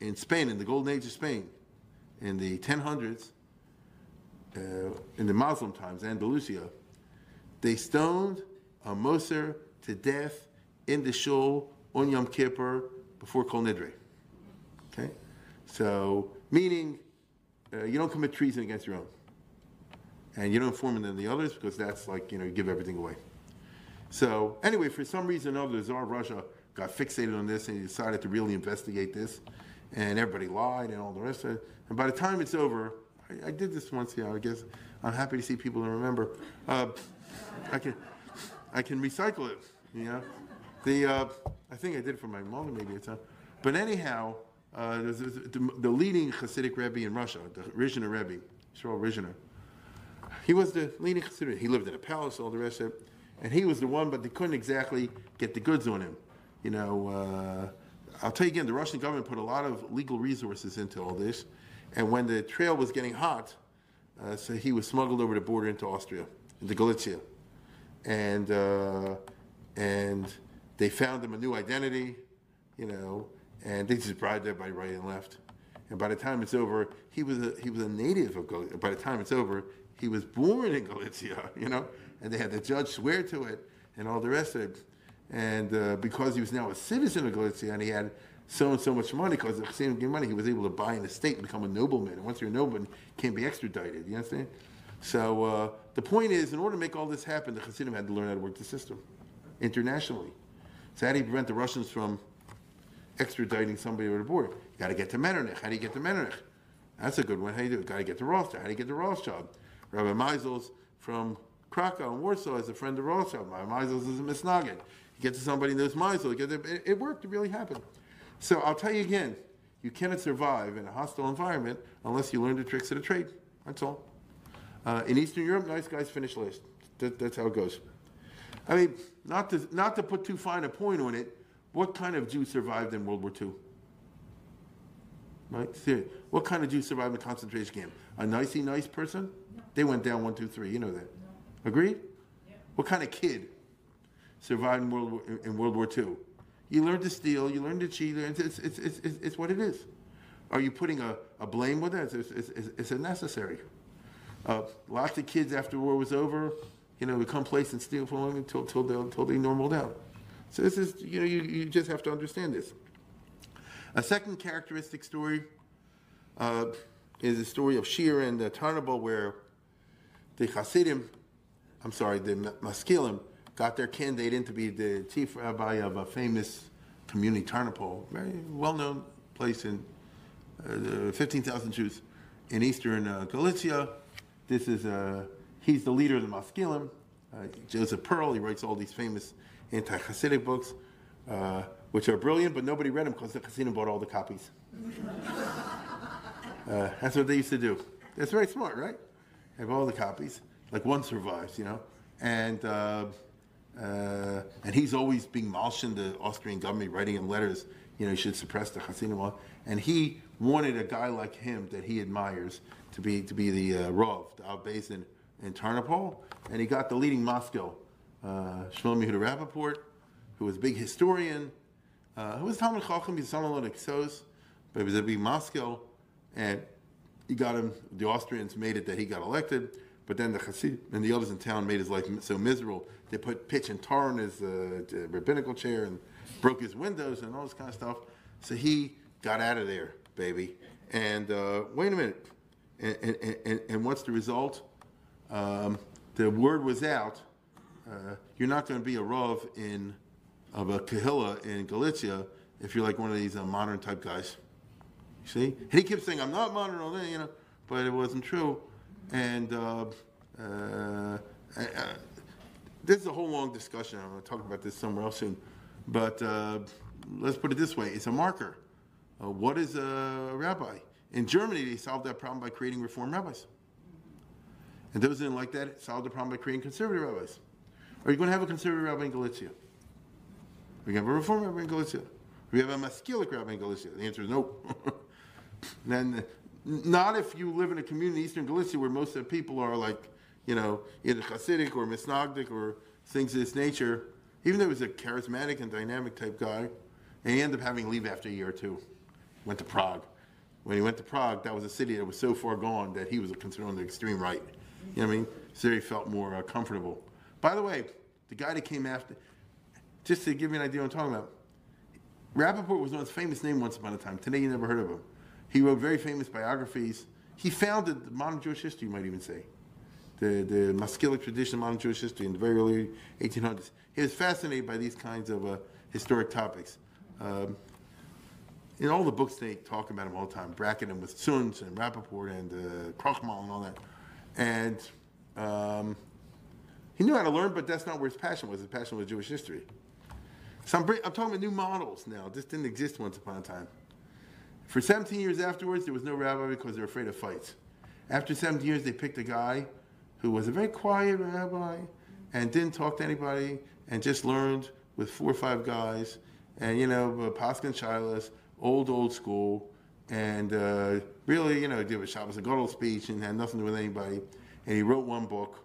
in Spain, in the golden age of Spain, in the 1000s, uh, in the Muslim times, Andalusia, they stoned a Moser to death in the shul on Yom Kippur before Kol Nidre. Okay? So, meaning uh, you don't commit treason against your own. And you don't inform them the others because that's like, you know, you give everything away. So, anyway, for some reason or other, the Tsar of Russia got fixated on this and he decided to really investigate this. And everybody lied and all the rest of it. And by the time it's over, I, I did this once, yeah, I guess I'm happy to see people to remember. Uh, I can, I can recycle it, you know. The, uh, I think I did it for my mom maybe it's time. But anyhow, uh, there's the, the leading Hasidic Rebbe in Russia, the Rizhiner Rebbe, Shmuel Rizhiner. He was the leading Hasidic. He lived in a palace, all the rest of it. And he was the one, but they couldn't exactly get the goods on him. You know, uh, I'll tell you again, the Russian government put a lot of legal resources into all this. And when the trail was getting hot, uh, so he was smuggled over the border into Austria, into Galicia. And, uh, and they found him a new identity, you know, and they just bribed everybody right and left. And by the time it's over, he was a, he was a native of Galicia. By the time it's over, he was born in Galicia, you know, and they had the judge swear to it and all the rest of it. And uh, because he was now a citizen of Galicia and he had so and so much money, because the gave money, he was able to buy an estate and become a nobleman. And once you're a nobleman, you can't be extradited. You understand? So uh, the point is, in order to make all this happen, the Chassidim had to learn how to work the system internationally. So how do you prevent the Russians from extraditing somebody over the border? You got to get to Metternich. How do you get to Metternich? That's a good one. How do you do it? Got to get to Rothschild. How do you get to Rothschild? Rabbi Meisels from Krakow and Warsaw is a friend of Rothschild. Rabbi Meisels is a misnagid. You get to somebody who knows Meisel. It, it worked. It really happened. So I'll tell you again, you cannot survive in a hostile environment unless you learn the tricks of the trade. That's all. Uh, in Eastern Europe, nice guys finish last. That, that's how it goes. I mean, not to, not to put too fine a point on it, what kind of Jew survived in World War II? Right? Seriously. What kind of Jew survived in the concentration camp? A nicey nice person? They went down one, two, three. You know that. Agreed? What kind of kid survived in World War, in World War II? You learn to steal, you learn to cheat, it's, it's, it's, it's, it's what it is. Are you putting a, a blame with it? It's, it's, it's, unnecessary. Uh, lots of kids after war was over, you know, become come place and steal from them until, until, they, until they normaled out. So this is, you know, you, you just have to understand this. A second characteristic story uh, is the story of Shir and uh, Tarnopol, where the Hasidim, I'm sorry, the Maskilim, got their candidate in to be the chief rabbi of a famous community, Tarnopol, very well-known place in uh, 15,000 Jews in eastern uh, Galicia. This is uh, he's the leader of the Maskilim. Uh, Joseph Perl. He writes all these famous anti-Hasidic books, uh, which are brilliant, but nobody read them because the Hasidim bought all the copies. Uh, that's what they used to do. That's very smart, right? Have all the copies. Like one survives, you know, and. Uh, and he's always being malshin the Austrian government, writing him letters. You know, he should suppress the Hasidim law. And he wanted a guy like him that he admires to be to be the uh, Rav, the Av in, in Tarnopol. And he got the leading maskil, uh, Shlomo Yehuda Rappaport, who was a big historian, uh, who was Talmud Chacham, he's son of Exos, but he was a big maskil. And he got him, the Austrians made it that he got elected. But then the Hasid and the others in town made his life so miserable. They put pitch and tar in his uh, rabbinical chair and broke his windows and all this kind of stuff. So he got out of there, baby. And uh, wait a minute. And, and, and, and what's the result? Um, the word was out. Uh, you're not going to be a Rav in of a Kahila in Galicia if you're like one of these uh, modern type guys. You see? And he kept saying, I'm not modern, you know, but it wasn't true. And uh, uh, uh, this is a whole long discussion. I'm going to talk about this somewhere else soon. But uh, let's put it this way it's a marker. Uh, what is a rabbi? In Germany, they solved that problem by creating reform rabbis. And those didn't like that solved the problem by creating conservative rabbis. Are you going to have a conservative rabbi in Galicia? Are you going to have a reform rabbi in Galicia? We have a maskilic rabbi in Galicia. The answer is no. then, not if you live in a community in eastern Galicia where most of the people are like, you know, either Hasidic or Misnagdic or things of this nature. Even though he was a charismatic and dynamic type guy, and he ended up having to leave after a year or two. Went to Prague. When he went to Prague, that was a city that was so far gone that he was considered on the extreme right. You know what I mean? So he felt more uh, comfortable. By the way, the guy that came after, just to give you an idea what I'm talking about, Rappaport was his famous name once upon a time. Today you never heard of him. He wrote very famous biographies. He founded modern Jewish history, you might even say. The, the Maskilic tradition of modern Jewish history in the very early 1800s. He was fascinated by these kinds of uh, historic topics. Um, in all the books, they talk about him all the time, bracket him with Zunz and Rappaport and uh, Krochmal and all that. And um, he knew how to learn, but that's not where his passion was. His passion was Jewish history. So I'm, I'm talking about new models now. This didn't exist once upon a time. For 17 years afterwards, there was no rabbi because they were afraid of fights. After 17 years, they picked a guy who was a very quiet rabbi and didn't talk to anybody and just learned with four or five guys and, you know, Paskin Shilas, old, old school, and uh, really, you know, did a Shabbos Gadol speech and had nothing to do with anybody. And he wrote one book,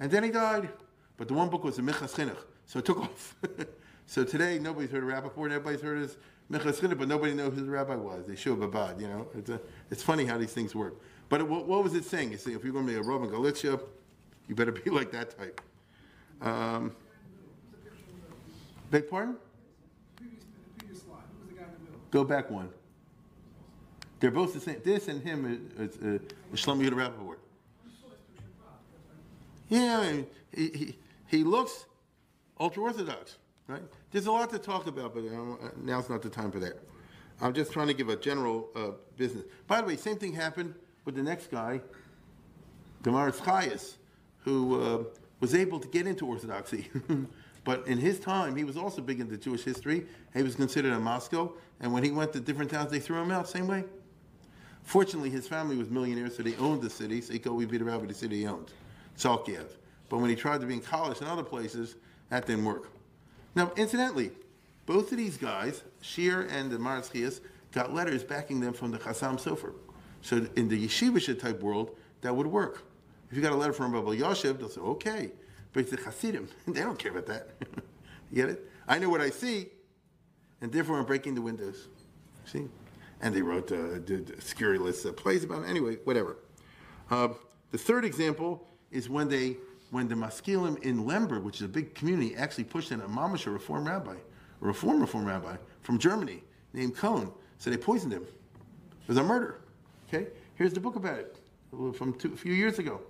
and then he died. But the one book was the Minchas Chinuch, so it took off. so today, nobody's heard of Rappaport, everybody's heard of but nobody knew who the rabbi was. They show Babad, you know. It's, a, it's funny how these things work. But it, what, what, was it saying? It's saying if you're going to be a in Galicia, you better be like that type. Um, beg pardon? Go back one. They're both the same. This and him is, is, is Shlomo Yehuda Rappaport. Yeah, he, he, he looks ultra orthodox, right? There's a lot to talk about, but um, now's not the time for that. I'm just trying to give a general uh, business. By the way, same thing happened with the next guy, Damaris Chayas, who uh, was able to get into Orthodoxy. but in his time, he was also big into Jewish history. He was considered a maskil, and when he went to different towns, they threw him out same way. Fortunately, his family was millionaires, so they owned the city. So he could always be the rabbi the city he owned, Tzolkiev. But when he tried to be in college and other places, that didn't work. Now, incidentally, both of these guys, Shir and the Marzchias, got letters backing them from the Chassam Sofer. So in the yeshivish type world, that would work. If you got a letter from Rabbi Yoshev, they'll say, okay. But it's the Hasidim. they don't care about that. you get it? I know what I see, and therefore I'm breaking the windows. See? And they wrote uh, scurrilous uh, plays about it. Anyway, whatever. Uh, the third example is when they, when the Maskilim in Lemberg, which is a big community, actually pushed in a mamash, a reform rabbi, a reform reform rabbi from Germany named Cohn. So they poisoned him. It was a murder. Okay? Here's the book about it from two, a few years ago.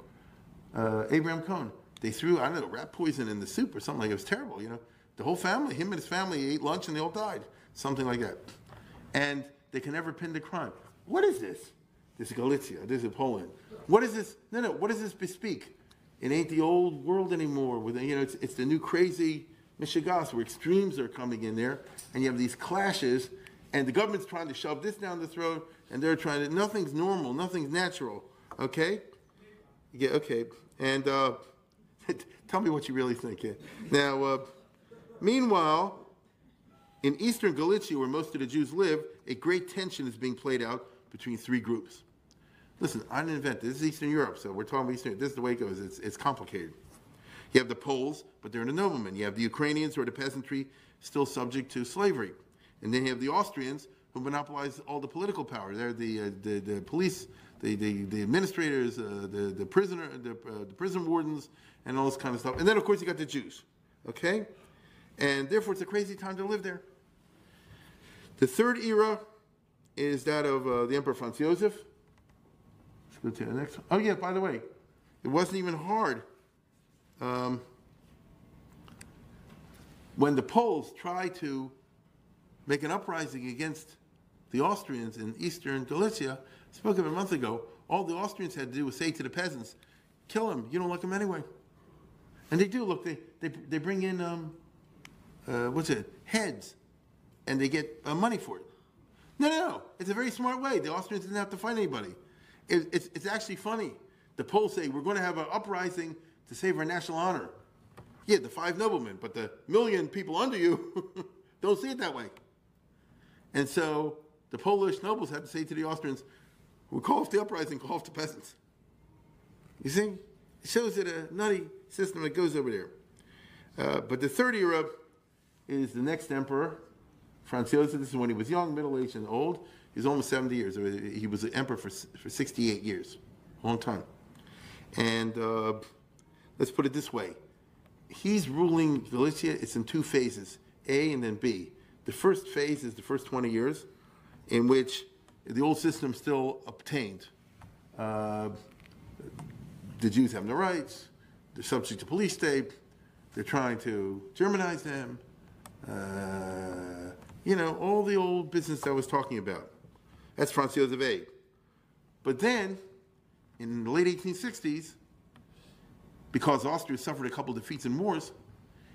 Uh, Abraham Cohn. They threw, I don't know, rat poison in the soup or something like it. It was terrible, you know. The whole family, him and his family ate lunch and they all died. Something like that. And they can never pin the crime. What is this? This is Galicia. This is Poland. What is this? No, no. What does this bespeak? It ain't the old world anymore. With you know, it's, it's the new crazy Michigas where extremes are coming in there, and you have these clashes, and the government's trying to shove this down the throat, and they're trying to. Nothing's normal. Nothing's natural. Okay. Yeah. Okay. And uh, tell me what you really think. Yeah. Now, uh, meanwhile, in eastern Galicia, where most of the Jews live, a great tension is being played out between three groups. Listen, I didn't invent this. This is Eastern Europe, so we're talking about Eastern This is the way it goes. It's, it's complicated. You have the Poles, but they're the noblemen. You have the Ukrainians, who are the peasantry, still subject to slavery. And then you have the Austrians, who monopolize all the political power. They're the, uh, the, the, police, the, the, the administrators, uh, the, the, prisoner, the, uh, the prison wardens, and all this kind of stuff. And then, of course, you got the Jews. Okay? And therefore, it's a crazy time to live there. The third era is that of uh, the Emperor Franz Josef. Let's go to the next. Oh, yeah, by the way, it wasn't even hard. Um, when the Poles tried to make an uprising against the Austrians in eastern Galicia, I spoke of a month ago, all the Austrians had to do was say to the peasants, kill them, you don't like them anyway. And they do, look, they, they, they bring in, um, uh, what's it, heads, and they get uh, money for it. No, no, no, it's a very smart way. The Austrians didn't have to fight anybody. It, it's, it's actually funny. The Poles say, we're going to have an uprising to save our national honor. Yeah, the five noblemen, but the million people under you don't see it that way. And so the Polish nobles had to say to the Austrians, "We'll call off the uprising, call off the peasants. You see? It shows that a nutty system that goes over there. Uh, but the third era is the next emperor, Franz Josef. This is when he was young, middle aged, and old. He's almost 70 years. He was the emperor for, for 68 years, long time. And uh, let's put it this way he's ruling Galicia, it's in two phases A and then B. The first phase is the first 20 years, in which the old system still obtained. Uh, the Jews have no rights, they're subject to police state, they're trying to Germanize them, uh, you know, all the old business I was talking about. That's Franz Josef A. But then, in the late 1860s, because Austria suffered a couple defeats in wars,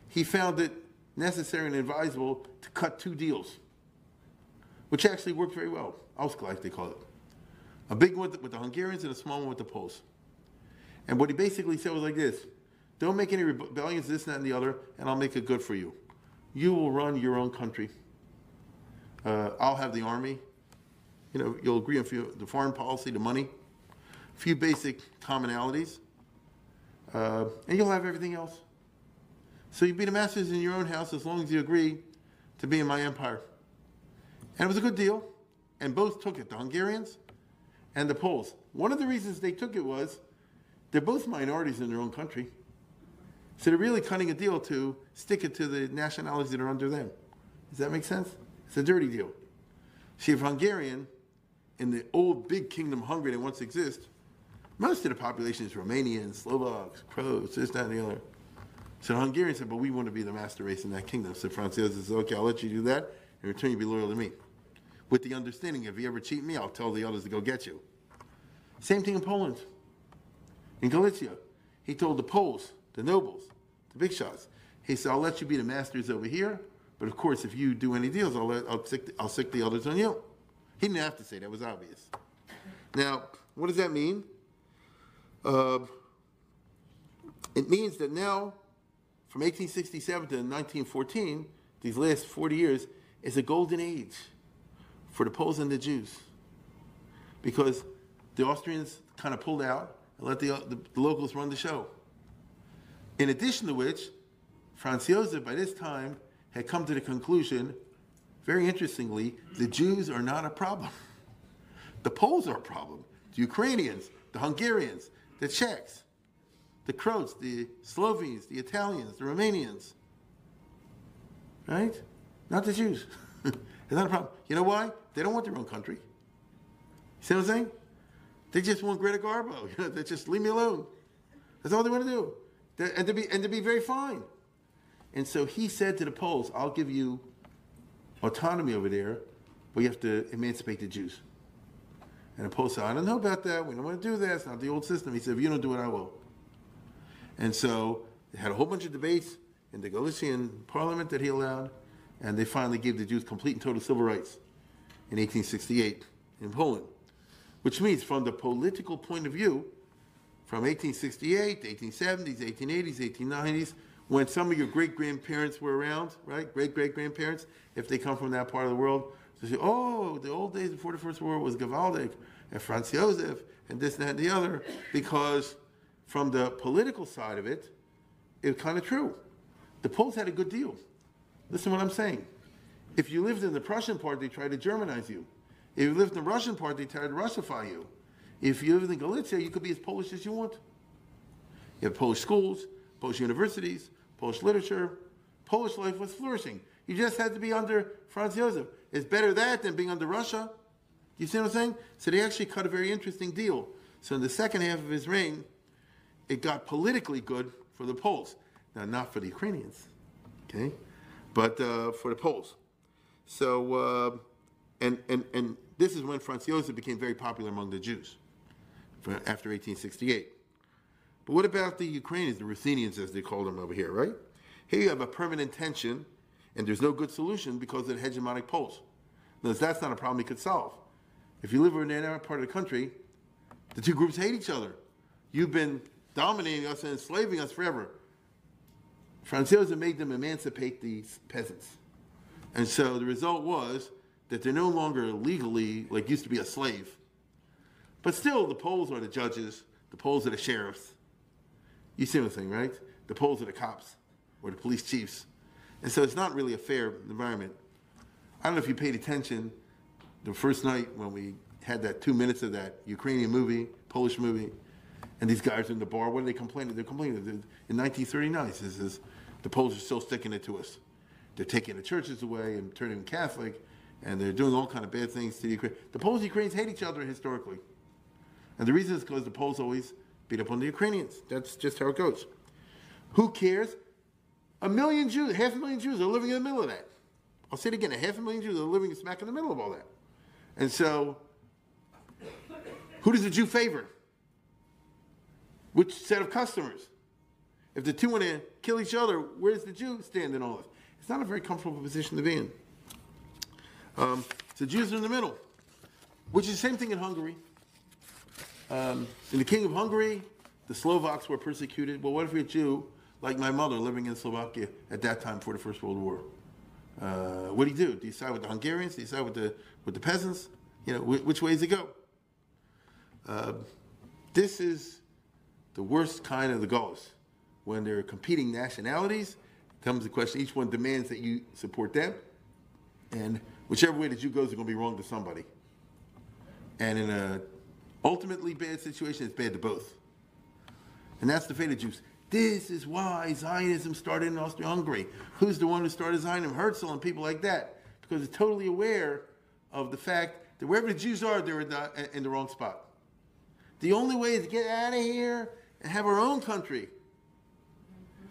he found it necessary and advisable to cut two deals, which actually worked very well. Ausgleich, they call it. A big one with the Hungarians and a small one with the Poles. And what he basically said was like this don't make any rebellions, this, that, and the other, and I'll make it good for you. You will run your own country. Uh, I'll have the army. You know, you'll agree on few, the foreign policy, the money, a few basic commonalities, uh, and you'll have everything else. So you be the masters in your own house as long as you agree to be in my empire. And it was a good deal, and both took it, the Hungarians and the Poles. One of the reasons they took it was they're both minorities in their own country. So they're really cutting a deal to stick it to the nationalities that are under them. Does that make sense? It's a dirty deal. See, if Hungarian, in the old big kingdom Hungary that once exists, most of the population is Romanians, Slovaks, Croats, this, that, and the other. So the Hungarians said, but we want to be the master race in that kingdom. So Francis says, okay, I'll let you do that. In return, you be loyal to me. With the understanding, if you ever cheat me, I'll tell the others to go get you. Same thing in Poland. In Galicia, he told the Poles, the nobles, the big shots, he said, I'll let you be the masters over here, but of course, if you do any deals, I'll, let, I'll, sick, the, I'll sick the others on you. He didn't have to say that, was obvious. Now, what does that mean? Uh, it means that now, from 1867 to 1914, these last 40 years, is a golden age for the Poles and the Jews. Because the Austrians kind of pulled out and let the, the, the locals run the show. In addition to which, Franz Josef, by this time, had come to the conclusion, very interestingly, the Jews are not a problem. The Poles are a problem. The Ukrainians, the Hungarians, the Czechs, the Croats, the Slovenes, the Italians, the Romanians. Right? Not the Jews. it's not a problem. You know why? They don't want their own country. You see what I'm saying? They just want Greta Garbo. They just leave me alone. That's all they want to do. And to be and to be very fine. And so he said to the Poles, I'll give you autonomy over there, but you have to emancipate the Jews. And the Poles said, I don't know about that. We don't want to do that. It's not the old system. He said, if you don't do it, I will. And so they had a whole bunch of debates in the Galician parliament that he allowed, and they finally gave the Jews complete and total civil rights in 1868 in Poland. Which means, from the political point of view, from 1868 to 1870s, 1880s, 1890s, when some of your great grandparents were around, right? Great great grandparents, if they come from that part of the world, they say, oh, the old days before the First World was Gewaldig and Franz Josef and this, and that, and the other, because from the political side of it, it's kind of true. The Poles had a good deal. Listen to what I'm saying. If you lived in the Prussian part, they tried to Germanize you. If you lived in the Russian part, they tried to Russify you. If you lived in Galicia, you could be as Polish as you want. You have Polish schools, Polish universities, Polish literature. Polish life was flourishing. You just had to be under Franz Josef. It's better that than being under Russia. You see what I'm saying? So they actually cut a very interesting deal. So in the second half of his reign, it got politically good for the Poles. Now, not for the Ukrainians, okay, but uh, for the Poles. So, uh, and, and, and this is when Franz Josef became very popular among the Jews for, after 1868. But what about the Ukrainians, the Ruthenians, as they call them over here, right? Here you have a permanent tension, and there's no good solution because of the hegemonic Poles. Now, that's not a problem you could solve. If you live in that part of the country, the two groups hate each other. You've been dominating us and enslaving us forever. Franz Josef made them emancipate these peasants. And so the result was that they're no longer legally, like used to be a slave. But still, the Poles are the judges, the Poles are the sheriffs. You see what I'm saying, right? The Poles are the cops or the police chiefs. And so it's not really a fair environment. I don't know if you paid attention the first night when we had that two minutes of that Ukrainian movie, Polish movie, and these guys in the bar, what are they complaining? They're complaining. In 1939, says, says the Poles are still sticking it to us. They're taking the churches away and turning them Catholic, and they're doing all kind of bad things to the Ukraine. The Poles and Ukrainians hate each other historically. And the reason is because the Poles always beat up on the Ukrainians. That's just how it goes. Who cares? A million Jews, half a million Jews are living in the middle of that. I'll say it again, a half a million Jews are living smack in the middle of all that. And so, who does the Jew favor? Which set of customers? If the two want to kill each other, where does the Jew stand in all this? It's not a very comfortable position to be in. Um, so Jews are in the middle, which is the same thing in Hungary. Um, in the King of Hungary, the Slovaks were persecuted. Well, what if you're a Jew, like my mother, living in Slovakia at that time for the First World War? Uh, what do you do? Do you side with the Hungarians? Do you side with the with the peasants? You know, wh- which way does it go? Uh, this is the worst kind of the goals. When there are competing nationalities, comes the question, each one demands that you support them. And whichever way that you goes is going to be wrong to somebody. And in a ultimately bad situation, it's bad to both. And that's the fate of Jews. This is why Zionism started in Austria-Hungary. Who's the one who started Zionism? Herzl and people like that. Because they're totally aware of the fact that wherever the Jews are, they're in the, in the wrong spot. The only way is to get out of here and have our own country.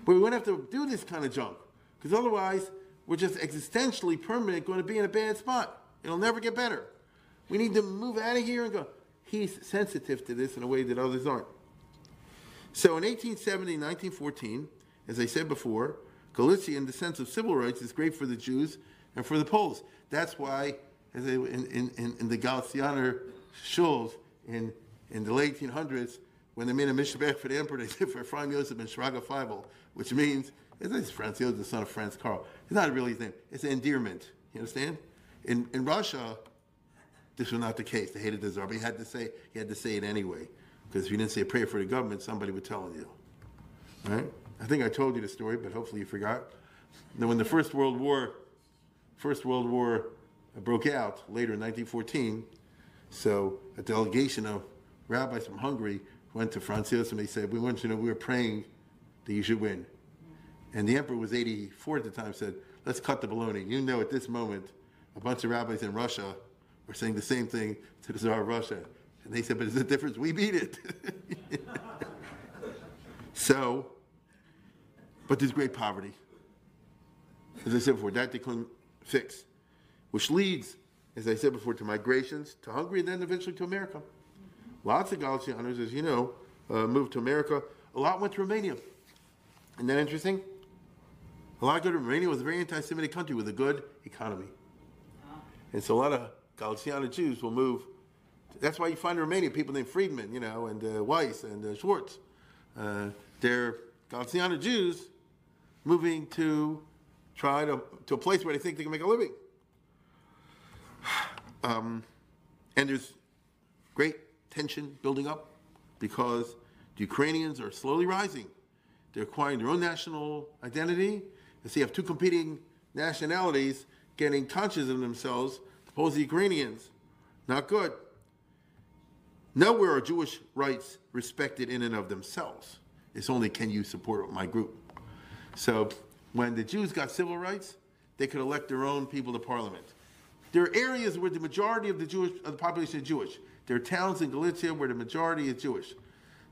But we won't have to do this kind of junk. Because otherwise, we're just existentially permanent going to be in a bad spot. It'll never get better. We need to move out of here and go. He's sensitive to this in a way that others aren't. So in 1870, 1914, as I said before, Galicia, in the sense of civil rights, is great for the Jews and for the Poles. That's why, as they, in, in, in the Galicianer shuls in, in the late 1800s, when they made a mishpach for the emperor, they said for Ephraim Yosef ben Shraga Feivel, which means, it's Franz Josef, the son of Franz Karl. It's not really his name. It's an endearment. You understand? In, in Russia, this was not the case. They hated the czar, but he had to say, he had to say it anyway. Because if you didn't say a prayer for the government, somebody would tell you. Right? I think I told you the story, but hopefully you forgot. Now, when the First World War, First World War broke out later in 1914, so a delegation of rabbis from Hungary went to Franz Josef and they said, "We want you to know we were praying that you should win." And the emperor was 84 at the time. Said, "Let's cut the baloney. You know, at this moment, a bunch of rabbis in Russia were saying the same thing to the Tsar of Russia." And they said, "But there's a difference. We beat it." so, but there's great poverty. As I said before, that they couldn't fix, which leads, as I said before, to migrations to Hungary and then eventually to America. Lots of Galicianers, as you know, uh, moved to America. A lot went to Romania. Isn't that interesting? A lot go to Romania was a very anti-Semitic country with a good economy. And so a lot of Galiciana Jews will move. That's why you find in Romania people named Friedman, you know, and uh, Weiss and uh, Schwartz. Uh, they're Galiciana Jews moving to try to, to a place where they think they can make a living. Um, and there's great tension building up because the Ukrainians are slowly rising. They're acquiring their own national identity. And so you have two competing nationalities getting conscious of themselves, suppose the Ukrainians. Not good. Nowhere are Jewish rights respected in and of themselves. It's only can you support my group. So when the Jews got civil rights, they could elect their own people to parliament. There are areas where the majority of the Jewish of the population is Jewish. There are towns in Galicia where the majority is Jewish.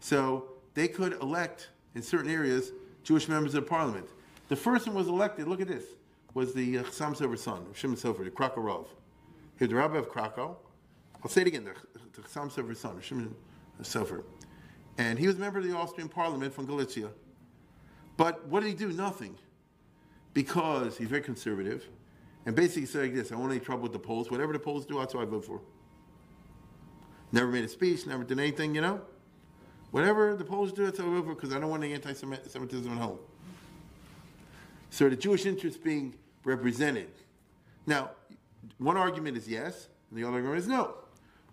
So they could elect in certain areas Jewish members of parliament. The first one was elected, look at this, was the uh, Chassam Sofer son, Shimon Sofer, the Krakow Rav. He was the rabbi of Krakow. I'll say it again, the, Sofer son, Shimon Sofer. And he was a member of the Austrian parliament from Galicia. But what did he do? Nothing. Because he's very conservative. And basically said like this, I want any trouble with the Poles. Whatever the Poles do, that's what I vote for. Never made a speech, never did anything, you know? Whatever the Poles do, that's what I vote for because I don't want any anti-Semitism at home. So the Jewish interest being represented. Now, one argument is yes, and the other argument is no.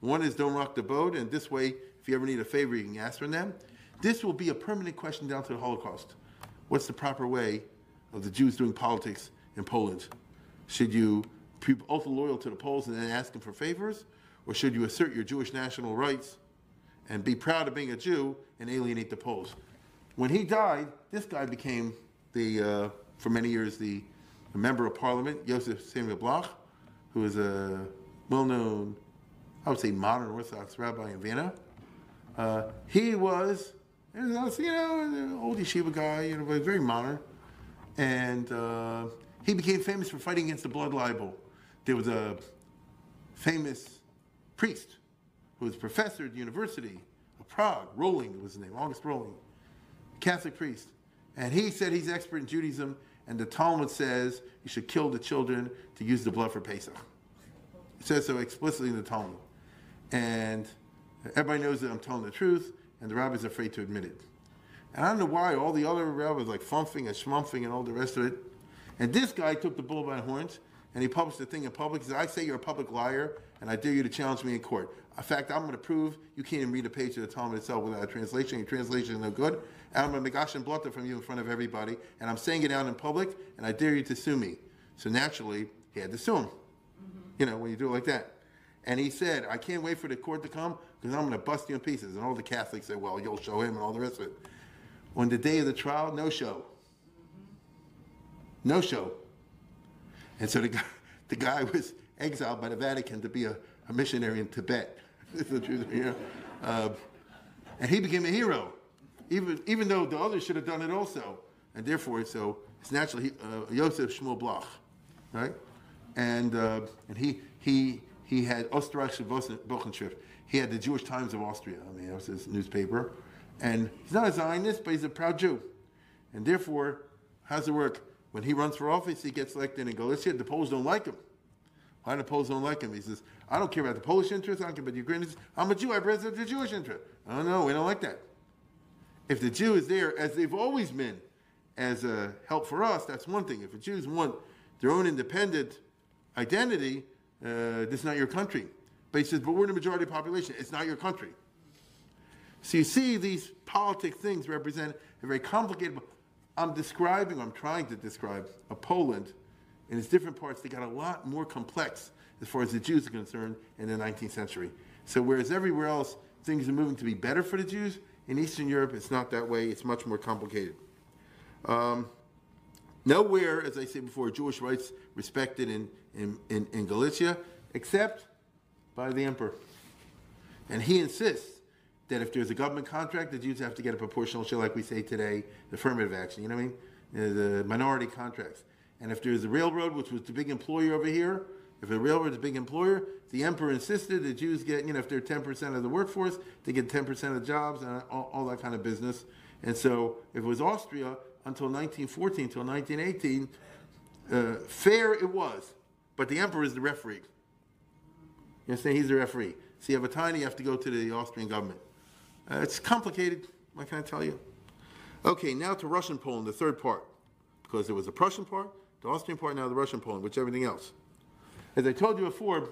One is don't rock the boat, and this way, if you ever need a favor, you can ask from them. This will be a permanent question down to the Holocaust. What's the proper way of the Jews doing politics in Poland? Should you be ultra loyal to the Poles and then ask them for favors? Or should you assert your Jewish national rights and be proud of being a Jew and alienate the Poles? When he died, this guy became the, uh, for many years, the, the member of parliament, Joseph Samuel Bloch, who was a well-known, I would say modern Orthodox rabbi in Vienna. Uh, he was, you know, an old yeshiva guy, you know, very modern. And uh, he became famous for fighting against the blood libel. There was a famous priest who was a professor at the University of Prague, Rohling was his name, August Rohling, Catholic priest. And he said he's expert in Judaism, and the Talmud says you should kill the children to use the blood for Pesach. It says so explicitly in the Talmud. And everybody knows that I'm telling the truth, and the rabbi's afraid to admit it. And I don't know why all the other rabbis like fumfing and schmumping and all the rest of it and this guy took the bull by the horns and he published the thing in public. He said, I say you're a public liar and I dare you to challenge me in court. In fact, I'm going to prove you can't even read a page of the Talmud itself without a translation. Your translation is no good. And I'm going to megash and from you in front of everybody. And I'm saying it out in public and I dare you to sue me. So naturally, he had to sue him. Mm-hmm. You know, when you do it like that. And he said, I can't wait for the court to come because I'm going to bust you in pieces. And all the Catholics said, well, you'll show him and all the rest of it. On the day of the trial, no show. No show. And so the guy, the guy was exiled by the Vatican to be a, a missionary in Tibet. the truth, you know? Uh, and he became a hero, even, even though the others should have done it also. And therefore, so it's naturally uh, Joseph Shmuel Bloch, right? And, uh, and he, he, he had Österreichische Wochenschrift. He had the Jewish Times of Austria. I mean, that was his newspaper. And he's not a Zionist, but he's a proud Jew. And therefore, how's it work? When he runs for office, he gets elected in Galicia. The Poles don't like him. Why the Poles don't like him? He says, I don't care about the Polish interest. I don't care about the Ukrainians. I'm a Jew. I represent the Jewish interest. Oh, no, we don't like that. If the Jew is there, as they've always been, as a help for us, that's one thing. If the Jews want their own independent identity, uh, this is not your country. But he says, but we're the majority population. It's not your country. So you see, these politic things represent a very complicated. I'm describing, I'm trying to describe a Poland in its different parts that got a lot more complex as far as the Jews are concerned in the 19th century. So whereas everywhere else things are moving to be better for the Jews, in Eastern Europe it's not that way. It's much more complicated. Um, nowhere, as I said before, Jewish rights respected in, in, in, in Galicia, except by the emperor. And he insists that if there's a government contract, the Jews have to get a proportional share, like we say today, affirmative action, you know what I mean? The minority contracts. And if there's a railroad, which was the big employer over here, if a railroad is a big employer, the emperor insisted the Jews get, you know, if they're 10% of the workforce, they get 10% of the jobs and all, all, that kind of business. And so if it was Austria until 1914, until 1918, uh, fair it was, but the emperor is the referee. You understand? He's the referee. So you have a time, you have to go to the Austrian government. Uh, it's complicated, what can I tell you? Okay, now to Russian Poland, the third part. Because there was the Prussian part, the Austrian part, now the Russian Poland, which everything else. As I told you before,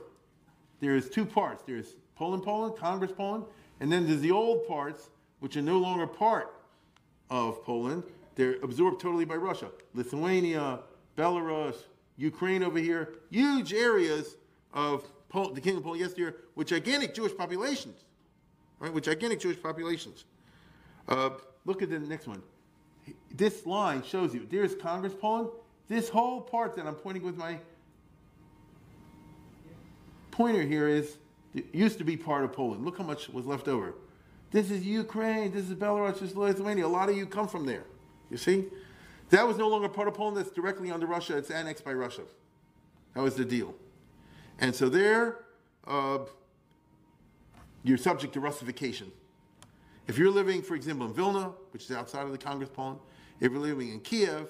there's two parts. There's Poland, Poland, Congress, Poland, and then there's the old parts, which are no longer part of Poland. They're absorbed totally by Russia. Lithuania, Belarus, Ukraine over here, huge areas of Pol- the Kingdom of Poland yesterday with gigantic Jewish populations right, with gigantic Jewish populations. Uh, look at the next one. This line shows you there's Congress Poland, this whole part that I'm pointing with my pointer here is it used to be part of Poland. Look how much was left over. This is Ukraine, this is Belarus, this is Lithuania. A lot of you come from there. You see? That was no longer part of Poland, that's directly under Russia, it's annexed by Russia. That was the deal. And so there, uh, you're subject to Russification. If you're living, for example, in Vilna, which is outside of the Congress Poland, if you're living in Kiev,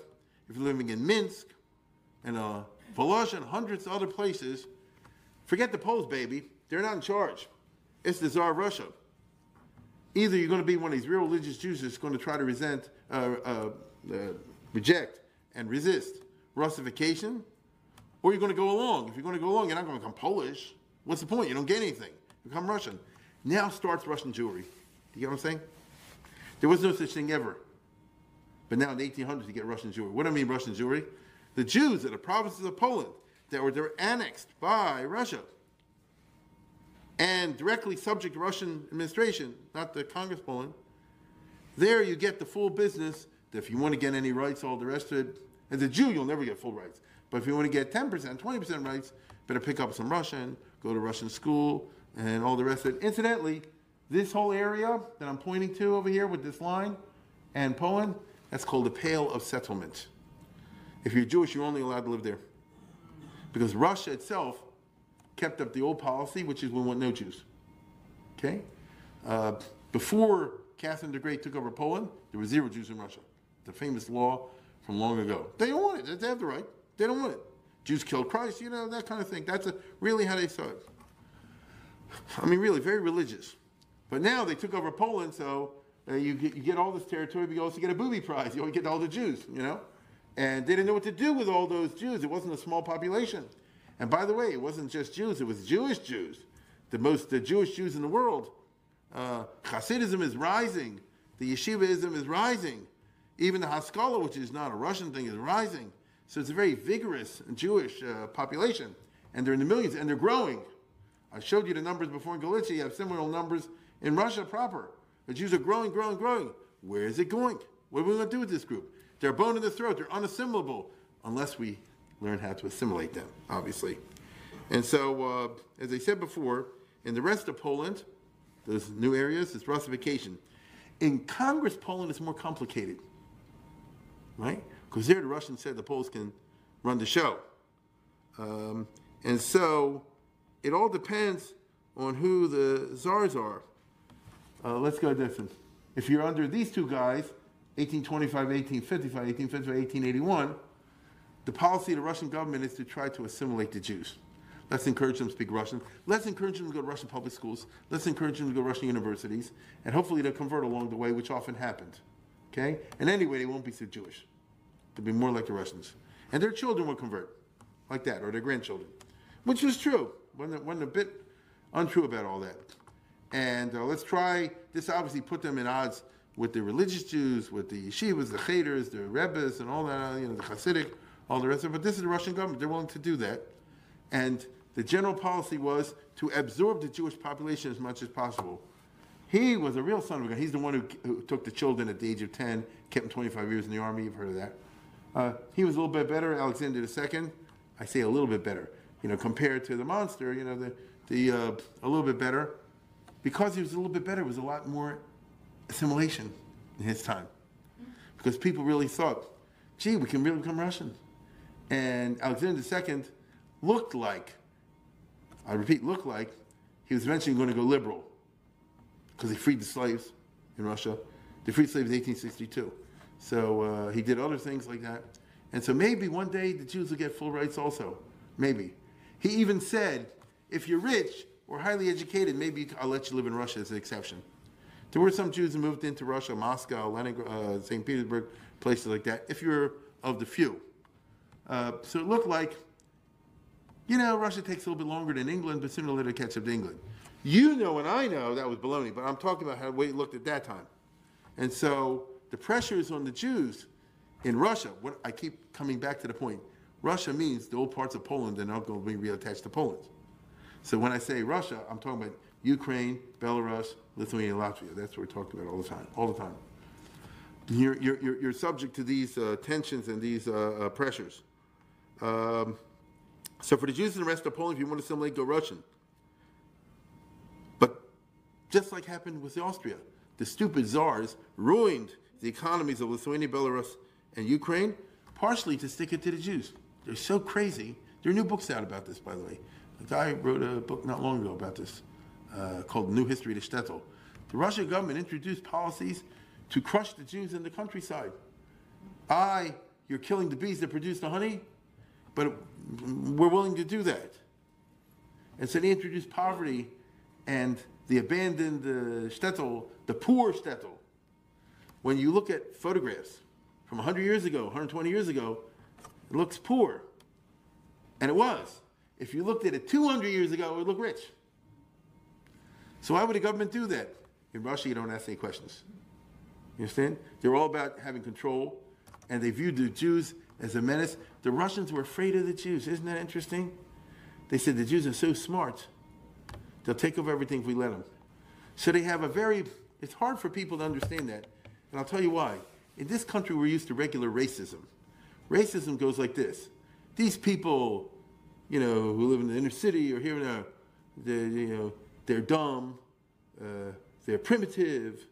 if you're living in Minsk, and uh, and hundreds of other places, forget the Poles, baby. They're not in charge. It's the Tsar of Russia. Either you're going to be one of these real religious Jews that's going to try to resent, uh, uh, uh, reject and resist Russification, or you're going to go along. If you're going to go along, you're not going to become Polish. What's the point? You don't get anything. You become Russian. Now starts Russian Jewry. Do you get what I'm saying? There was no such thing ever. But now in the 1800s, you get Russian Jewry. What do I mean Russian Jewry? The Jews in the provinces of Poland that were, that were annexed by Russia and directly subject to Russian administration, not the Congress Poland, there you get the full business that if you want to get any rights, all the rest of it, as a Jew, you'll never get full rights. But if you want to get 10%, 20% rights, better pick up some Russian, go to Russian school, and all the rest of it. Incidentally, this whole area that I'm pointing to over here with this line and Poland, that's called the Pale of Settlement. If you're Jewish, you're only allowed to live there. Because Russia itself kept up the old policy, which is we want no Jews. Okay? Uh, before Catherine the Great took over Poland, there were zero Jews in Russia. The famous law from long ago. They don't want it. They have the right. They don't want it. Jews killed Christ, you know, that kind of thing. That's a, really how they saw it. I mean, really, very religious. But now they took over Poland, so uh, you, get, you get all this territory, but you also get a booby prize. You get all the Jews, you know? And they didn't know what to do with all those Jews. It wasn't a small population. And by the way, it wasn't just Jews, it was Jewish Jews. The most the Jewish Jews in the world. Uh, Hasidism is rising. The Yeshivaism is rising. Even the Haskalah, which is not a Russian thing, is rising. So it's a very vigorous Jewish uh, population. And they're in the millions, and they're growing. I showed you the numbers before in Galicia. You have similar numbers in Russia proper. The Jews are growing, growing, growing. Where is it going? What are we going to do with this group? They're a bone in the throat. They're unassimilable unless we learn how to assimilate them, obviously. And so, uh, as I said before, in the rest of Poland, those new areas, it's Russification. In Congress, Poland is more complicated, right? Because there the Russians said the Poles can run the show. Um, and so it all depends on who the czars are. Uh, let's go different. If you're under these two guys, 1825, 1855, 1855, 1881, the policy of the Russian government is to try to assimilate the Jews. Let's encourage them to speak Russian. Let's encourage them to go to Russian public schools. Let's encourage them to go to Russian universities. And hopefully they'll convert along the way, which often happened. Okay? And anyway, they won't be so Jewish. They'll be more like the Russians. And their children will convert, like that, or their grandchildren. Which was true. Wasn't, wasn't a bit untrue about all that. And uh, let's try, this obviously put them in odds with the religious Jews, with the yeshivas, the cheders, the rebbes, and all that, you know, the Hasidic all the rest of it. But this is the Russian government. They're willing to do that. And the general policy was to absorb the Jewish population as much as possible. He was a real son of a God. He's the one who, who took the children at the age of 10, kept them 25 years in the army. You've heard of that. Uh, he was a little bit better, Alexander II. I say a little bit better, you know, compared to the monster, you know, the, the uh, a little bit better. Because he was a little bit better, it was a lot more assimilation in his time. Because people really thought, gee, we can really become Russian. And Alexander II looked like, I repeat, looked like he was eventually going to go liberal because he freed the slaves in Russia. They freed slaves in 1862. So uh, he did other things like that. And so maybe one day the Jews will get full rights also. Maybe. He even said, if you're rich or highly educated, maybe I'll let you live in Russia as an exception. There were some Jews who moved into Russia, Moscow, Leningrad, uh, St. Petersburg, places like that, if you're of the few. Uh, so it looked like, you know, Russia takes a little bit longer than England, but sooner or later catch up to England. You know and I know that was baloney, but I'm talking about how the way it looked at that time. And so the pressure is on the Jews in Russia. What, I keep coming back to the point. Russia means the old parts of Poland are not going to be reattached to Poland. So when I say Russia, I'm talking about Ukraine, Belarus, Lithuania, Latvia. That's what we're talking about all the time, all the time. you're, you're, you're, subject to these uh, tensions and these uh, uh, pressures. Um, so for the Jews in the rest of Poland, if you want to assimilate, go Russian. But just like happened with Austria, the stupid czars ruined the economies of Lithuania, Belarus, and Ukraine, partially to stick it to the Jews. They're so crazy. There are new books out about this, by the way. A guy wrote a book not long ago about this uh, called New History of Shtetl. The Russian government introduced policies to crush the Jews in the countryside. I, you're killing the bees that produce the honey, but we're willing to do that. And so they introduced poverty and the abandoned uh, shtetl, the poor shtetl. When you look at photographs from 100 years ago, 120 years ago, it looks poor. And it was. If you looked at it 200 years ago, it would look rich. So why would the government do that? In Russia, you don't ask any questions. You understand? They're all about having control, and they viewed the Jews as a menace. The Russians were afraid of the Jews. Isn't that interesting? They said the Jews are so smart, they'll take over everything if we let them. So they have a very, it's hard for people to understand that. And I'll tell you why. In this country, we're used to regular racism. Racism goes like this these people, you know, who live in the inner city or here in they're, you know, they're dumb, uh, they're primitive,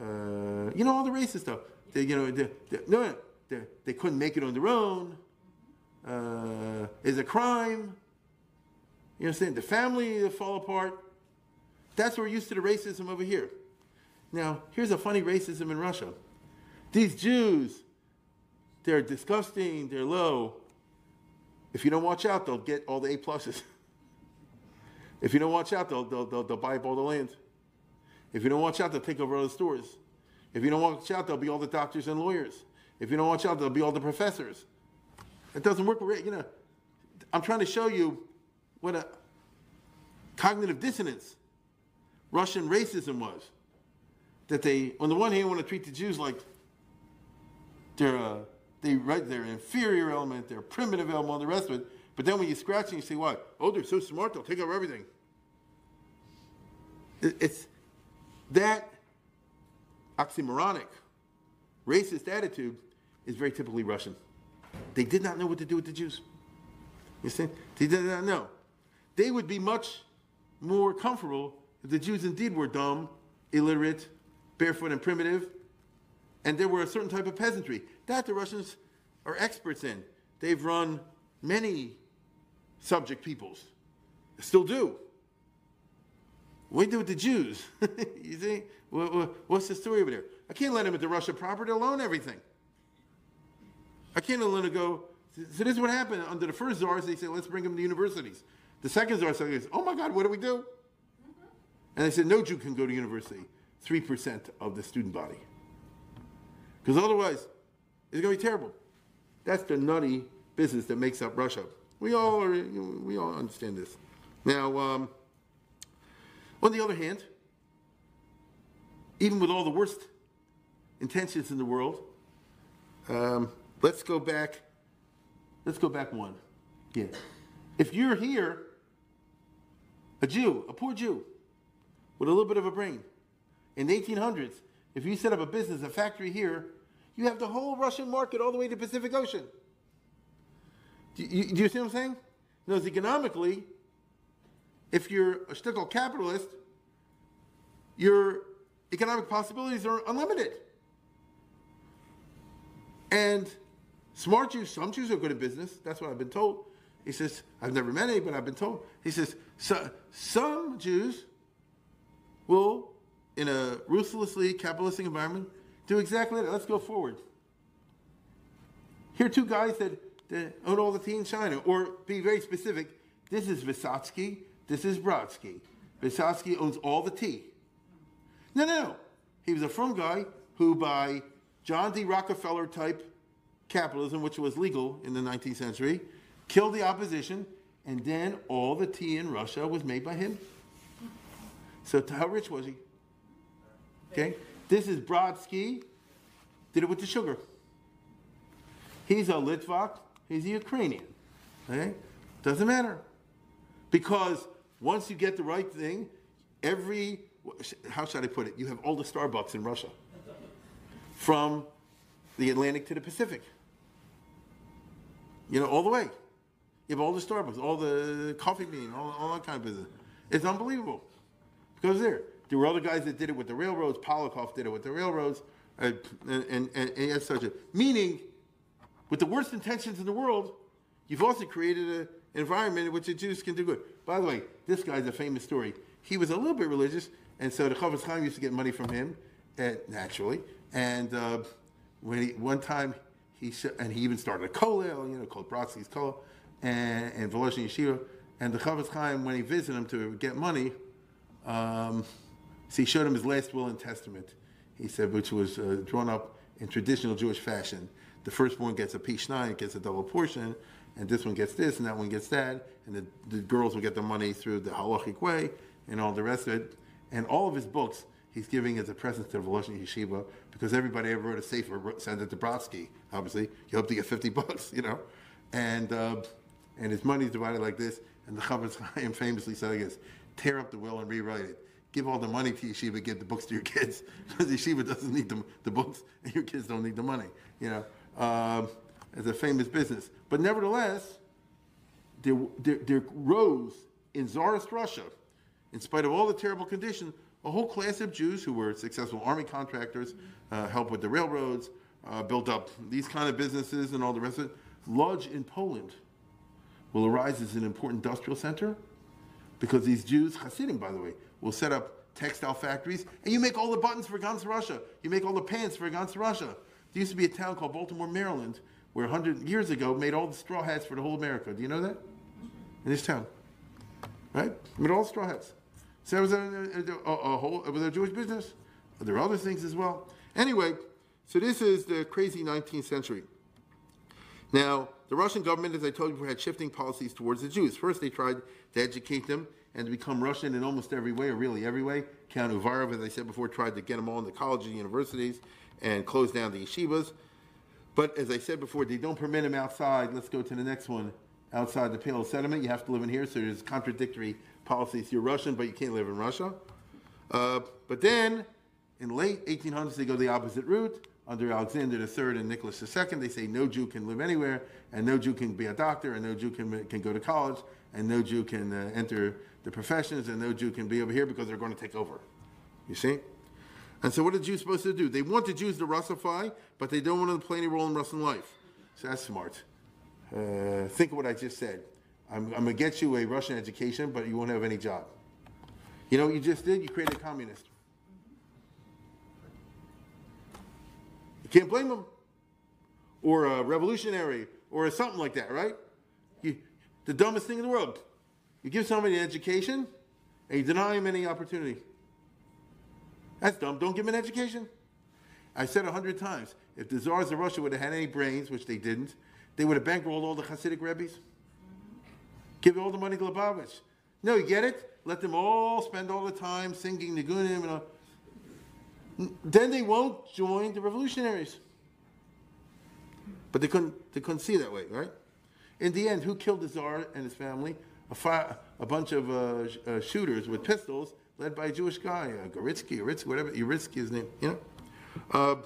uh, you know, all the racist stuff. They, you know, they, they, no, they, they couldn't make it on their own. Uh, is a crime. You understand? The family fall apart. That's where we're used to the racism over here. Now, here's a funny racism in Russia. These Jews, they're disgusting, they're low. If you don't watch out, they'll get all the A pluses. if you don't watch out, they'll, they'll, they'll, they'll buy up all the land. If you don't watch out, they'll take over all the stores. If you don't watch out, there'll be all the doctors and lawyers. If you don't watch out, there'll be all the professors. It doesn't work. You know, I'm trying to show you what a cognitive dissonance Russian racism was. That they, on the one hand, want to treat the Jews like they're uh, they right they're inferior element, they're primitive element, all the rest of it. But then when you scratch and you say, "What? Oh, they're so smart, they'll take over everything." It's that oxymoronic, racist attitude is very typically Russian. They did not know what to do with the Jews. You see? They did not know. They would be much more comfortable if the Jews indeed were dumb, illiterate, barefoot, and primitive, and there were a certain type of peasantry. That the Russians are experts in. They've run many subject peoples, still do. What do you do with the Jews? you see? What's the story over there? I can't let them into Russia proper, they'll own everything. I can't let them go. So this is what happened under the first czars. They said, let's bring them to universities. The second czar said, oh my God, what do we do? And they said, no Jew can go to university. 3% of the student body. Because otherwise, it's going to be terrible. That's the nutty business that makes up Russia. We all are, we all understand this. Now, um, on the other hand, even with all the worst intentions in the world, um, let's go back. Let's go back one. Yeah. If you're here, a Jew, a poor Jew, with a little bit of a brain, in the 1800s, if you set up a business, a factory here, you have the whole Russian market all the way to the Pacific Ocean. Do you, do you see what I'm saying? Knows economically, if you're a shtickle capitalist, your economic possibilities are unlimited. And smart Jews, some Jews are good at business. That's what I've been told. He says, I've never met any, but I've been told. He says, so, some Jews will, in a ruthlessly capitalistic environment, do exactly that. Let's go forward. Here are two guys that, that own all the tea in China, or be very specific. This is Vysotsky, this is Brodsky. Vysotsky owns all the tea. No, no, no. He was a firm guy who, by John D. Rockefeller type capitalism, which was legal in the 19th century, killed the opposition, and then all the tea in Russia was made by him. So, how rich was he? Okay? This is Brodsky, did it with the sugar. He's a Litvak, he's a Ukrainian. Okay? Doesn't matter. Because once you get the right thing, every, how should I put it? You have all the Starbucks in Russia. from the Atlantic to the Pacific. You know, all the way. You have all the Starbucks, all the coffee bean, all, all that kind of business. It's unbelievable. Because there. There were other guys that did it with the railroads. Poliakov did it with the railroads. Uh, and, and, and, and such a meaning, with the worst intentions in the world, you've also created an environment in which the Jews can do good. By the way, this guy's a famous story. He was a little bit religious, and so the Chofetz Chaim used to get money from him, uh, naturally. And uh, when he, one time, he sh- and he even started a kollel, you know, called Brodsky's kollel, and, and Yeshiva. And the Chofetz Chaim, when he visited him to get money, um, so he showed him his last will and testament. He said, which was uh, drawn up in traditional Jewish fashion. The firstborn gets a pi shnayim, gets a double portion, and this one gets this, and that one gets that, and the, the girls will get the money through the halachic way, and all the rest of it. And all of his books, he's giving as a present to the Volozhin Yeshiva, because everybody ever wrote a sefer, sent it to Brodsky, obviously. You hope to get 50 bucks, you know. And, uh, and his money's divided like this, and the Chofetz Chaim famously said, I guess, tear up the will and rewrite it give all the money to yeshiva, give the books to your kids, because yeshiva doesn't need the, the books, and your kids don't need the money. You know, um, it's a famous business. But nevertheless, there, there, there rose in Tsarist Russia, in spite of all the terrible conditions, a whole class of Jews who were successful army contractors, uh, helped with the railroads, uh, built up these kind of businesses and all the rest of it. Lodz in Poland will arise as an important industrial center because these Jews, Hasidim by the way, will set up textile factories, and you make all the buttons for Gans Russia. You make all the pants for Gans Russia. There used to be a town called Baltimore, Maryland, where 100 years ago made all the straw hats for the whole America. Do you know that? In this town. Right? Made all straw hats. So it was a, a, a, whole, it was a Jewish business. There are other things as well. Anyway, so this is the crazy 19th century. Now, the Russian government, as I told you, had shifting policies towards the Jews. First, they tried to educate them and to become Russian in almost every way, or really every way. Count Uvarov, as I said before, tried to get them all into colleges and universities and close down the yeshivas. But as I said before, they don't permit them outside. Let's go to the next one. Outside the Pale of Settlement, you have to live in here, so there's contradictory policies. You're Russian, but you can't live in Russia. Uh, but then, in late 1800s, they go the opposite route. Under Alexander III and Nicholas II, they say no Jew can live anywhere, and no Jew can be a doctor, and no Jew can, can go to college, and no Jew can uh, enter the professions, and no Jew can be over here because they're going to take over. You see? And so, what are Jews supposed to do? They want the Jews to Russify, but they don't want them to play any role in Russian life. So that's smart. Uh, think of what I just said. I'm, I'm going to get you a Russian education, but you won't have any job. You know what you just did? You created a communist. You can't blame them. Or a revolutionary, or something like that, right? You, the dumbest thing in the world. You give somebody an education and you deny him any opportunity. That's dumb. Don't give him an education. I said a hundred times, if the czars of Russia would have had any brains, which they didn't, they would have bankrolled all the Hasidic rabbis. Give all the money to Lubavitch. No, you get it? Let them all spend all the time singing Nigunim and all. Then they won't join the revolutionaries. But they couldn't, they couldn't see that way, right? In the end, who killed the Tsar and his family? A, a bunch of uh, sh- uh, shooters with pistols led by a Jewish guy, uh, Goritsky, Uritsky, whatever, Uritsky is name, you know? Uh,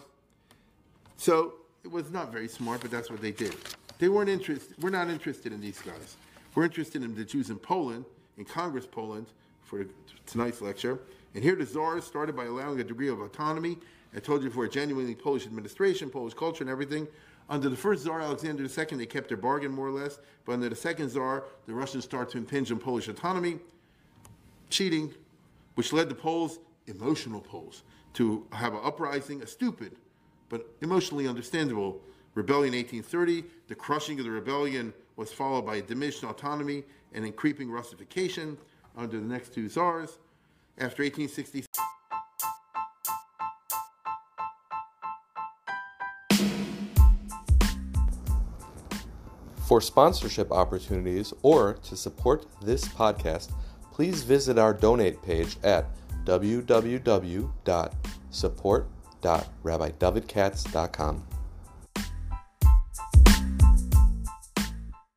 so it was not very smart, but that's what they did. They weren't interested, we're not interested in these guys. We're interested in the Jews in Poland, in Congress Poland, for tonight's lecture. And here the Tsars started by allowing a degree of autonomy. I told you for a genuinely Polish administration, Polish culture, and everything. Under the first Tsar, Alexander II, they kept their bargain more or less. But under the second Tsar, the Russians start to impinge on Polish autonomy, cheating, which led the Poles, emotional Poles, to have an uprising, a stupid but emotionally understandable rebellion in 1830. The crushing of the rebellion was followed by a diminished autonomy and in creeping Russification under the next two Tsars. After 1860, For sponsorship opportunities or to support this podcast, please visit our donate page at www.support.rabbidavidkatz.com.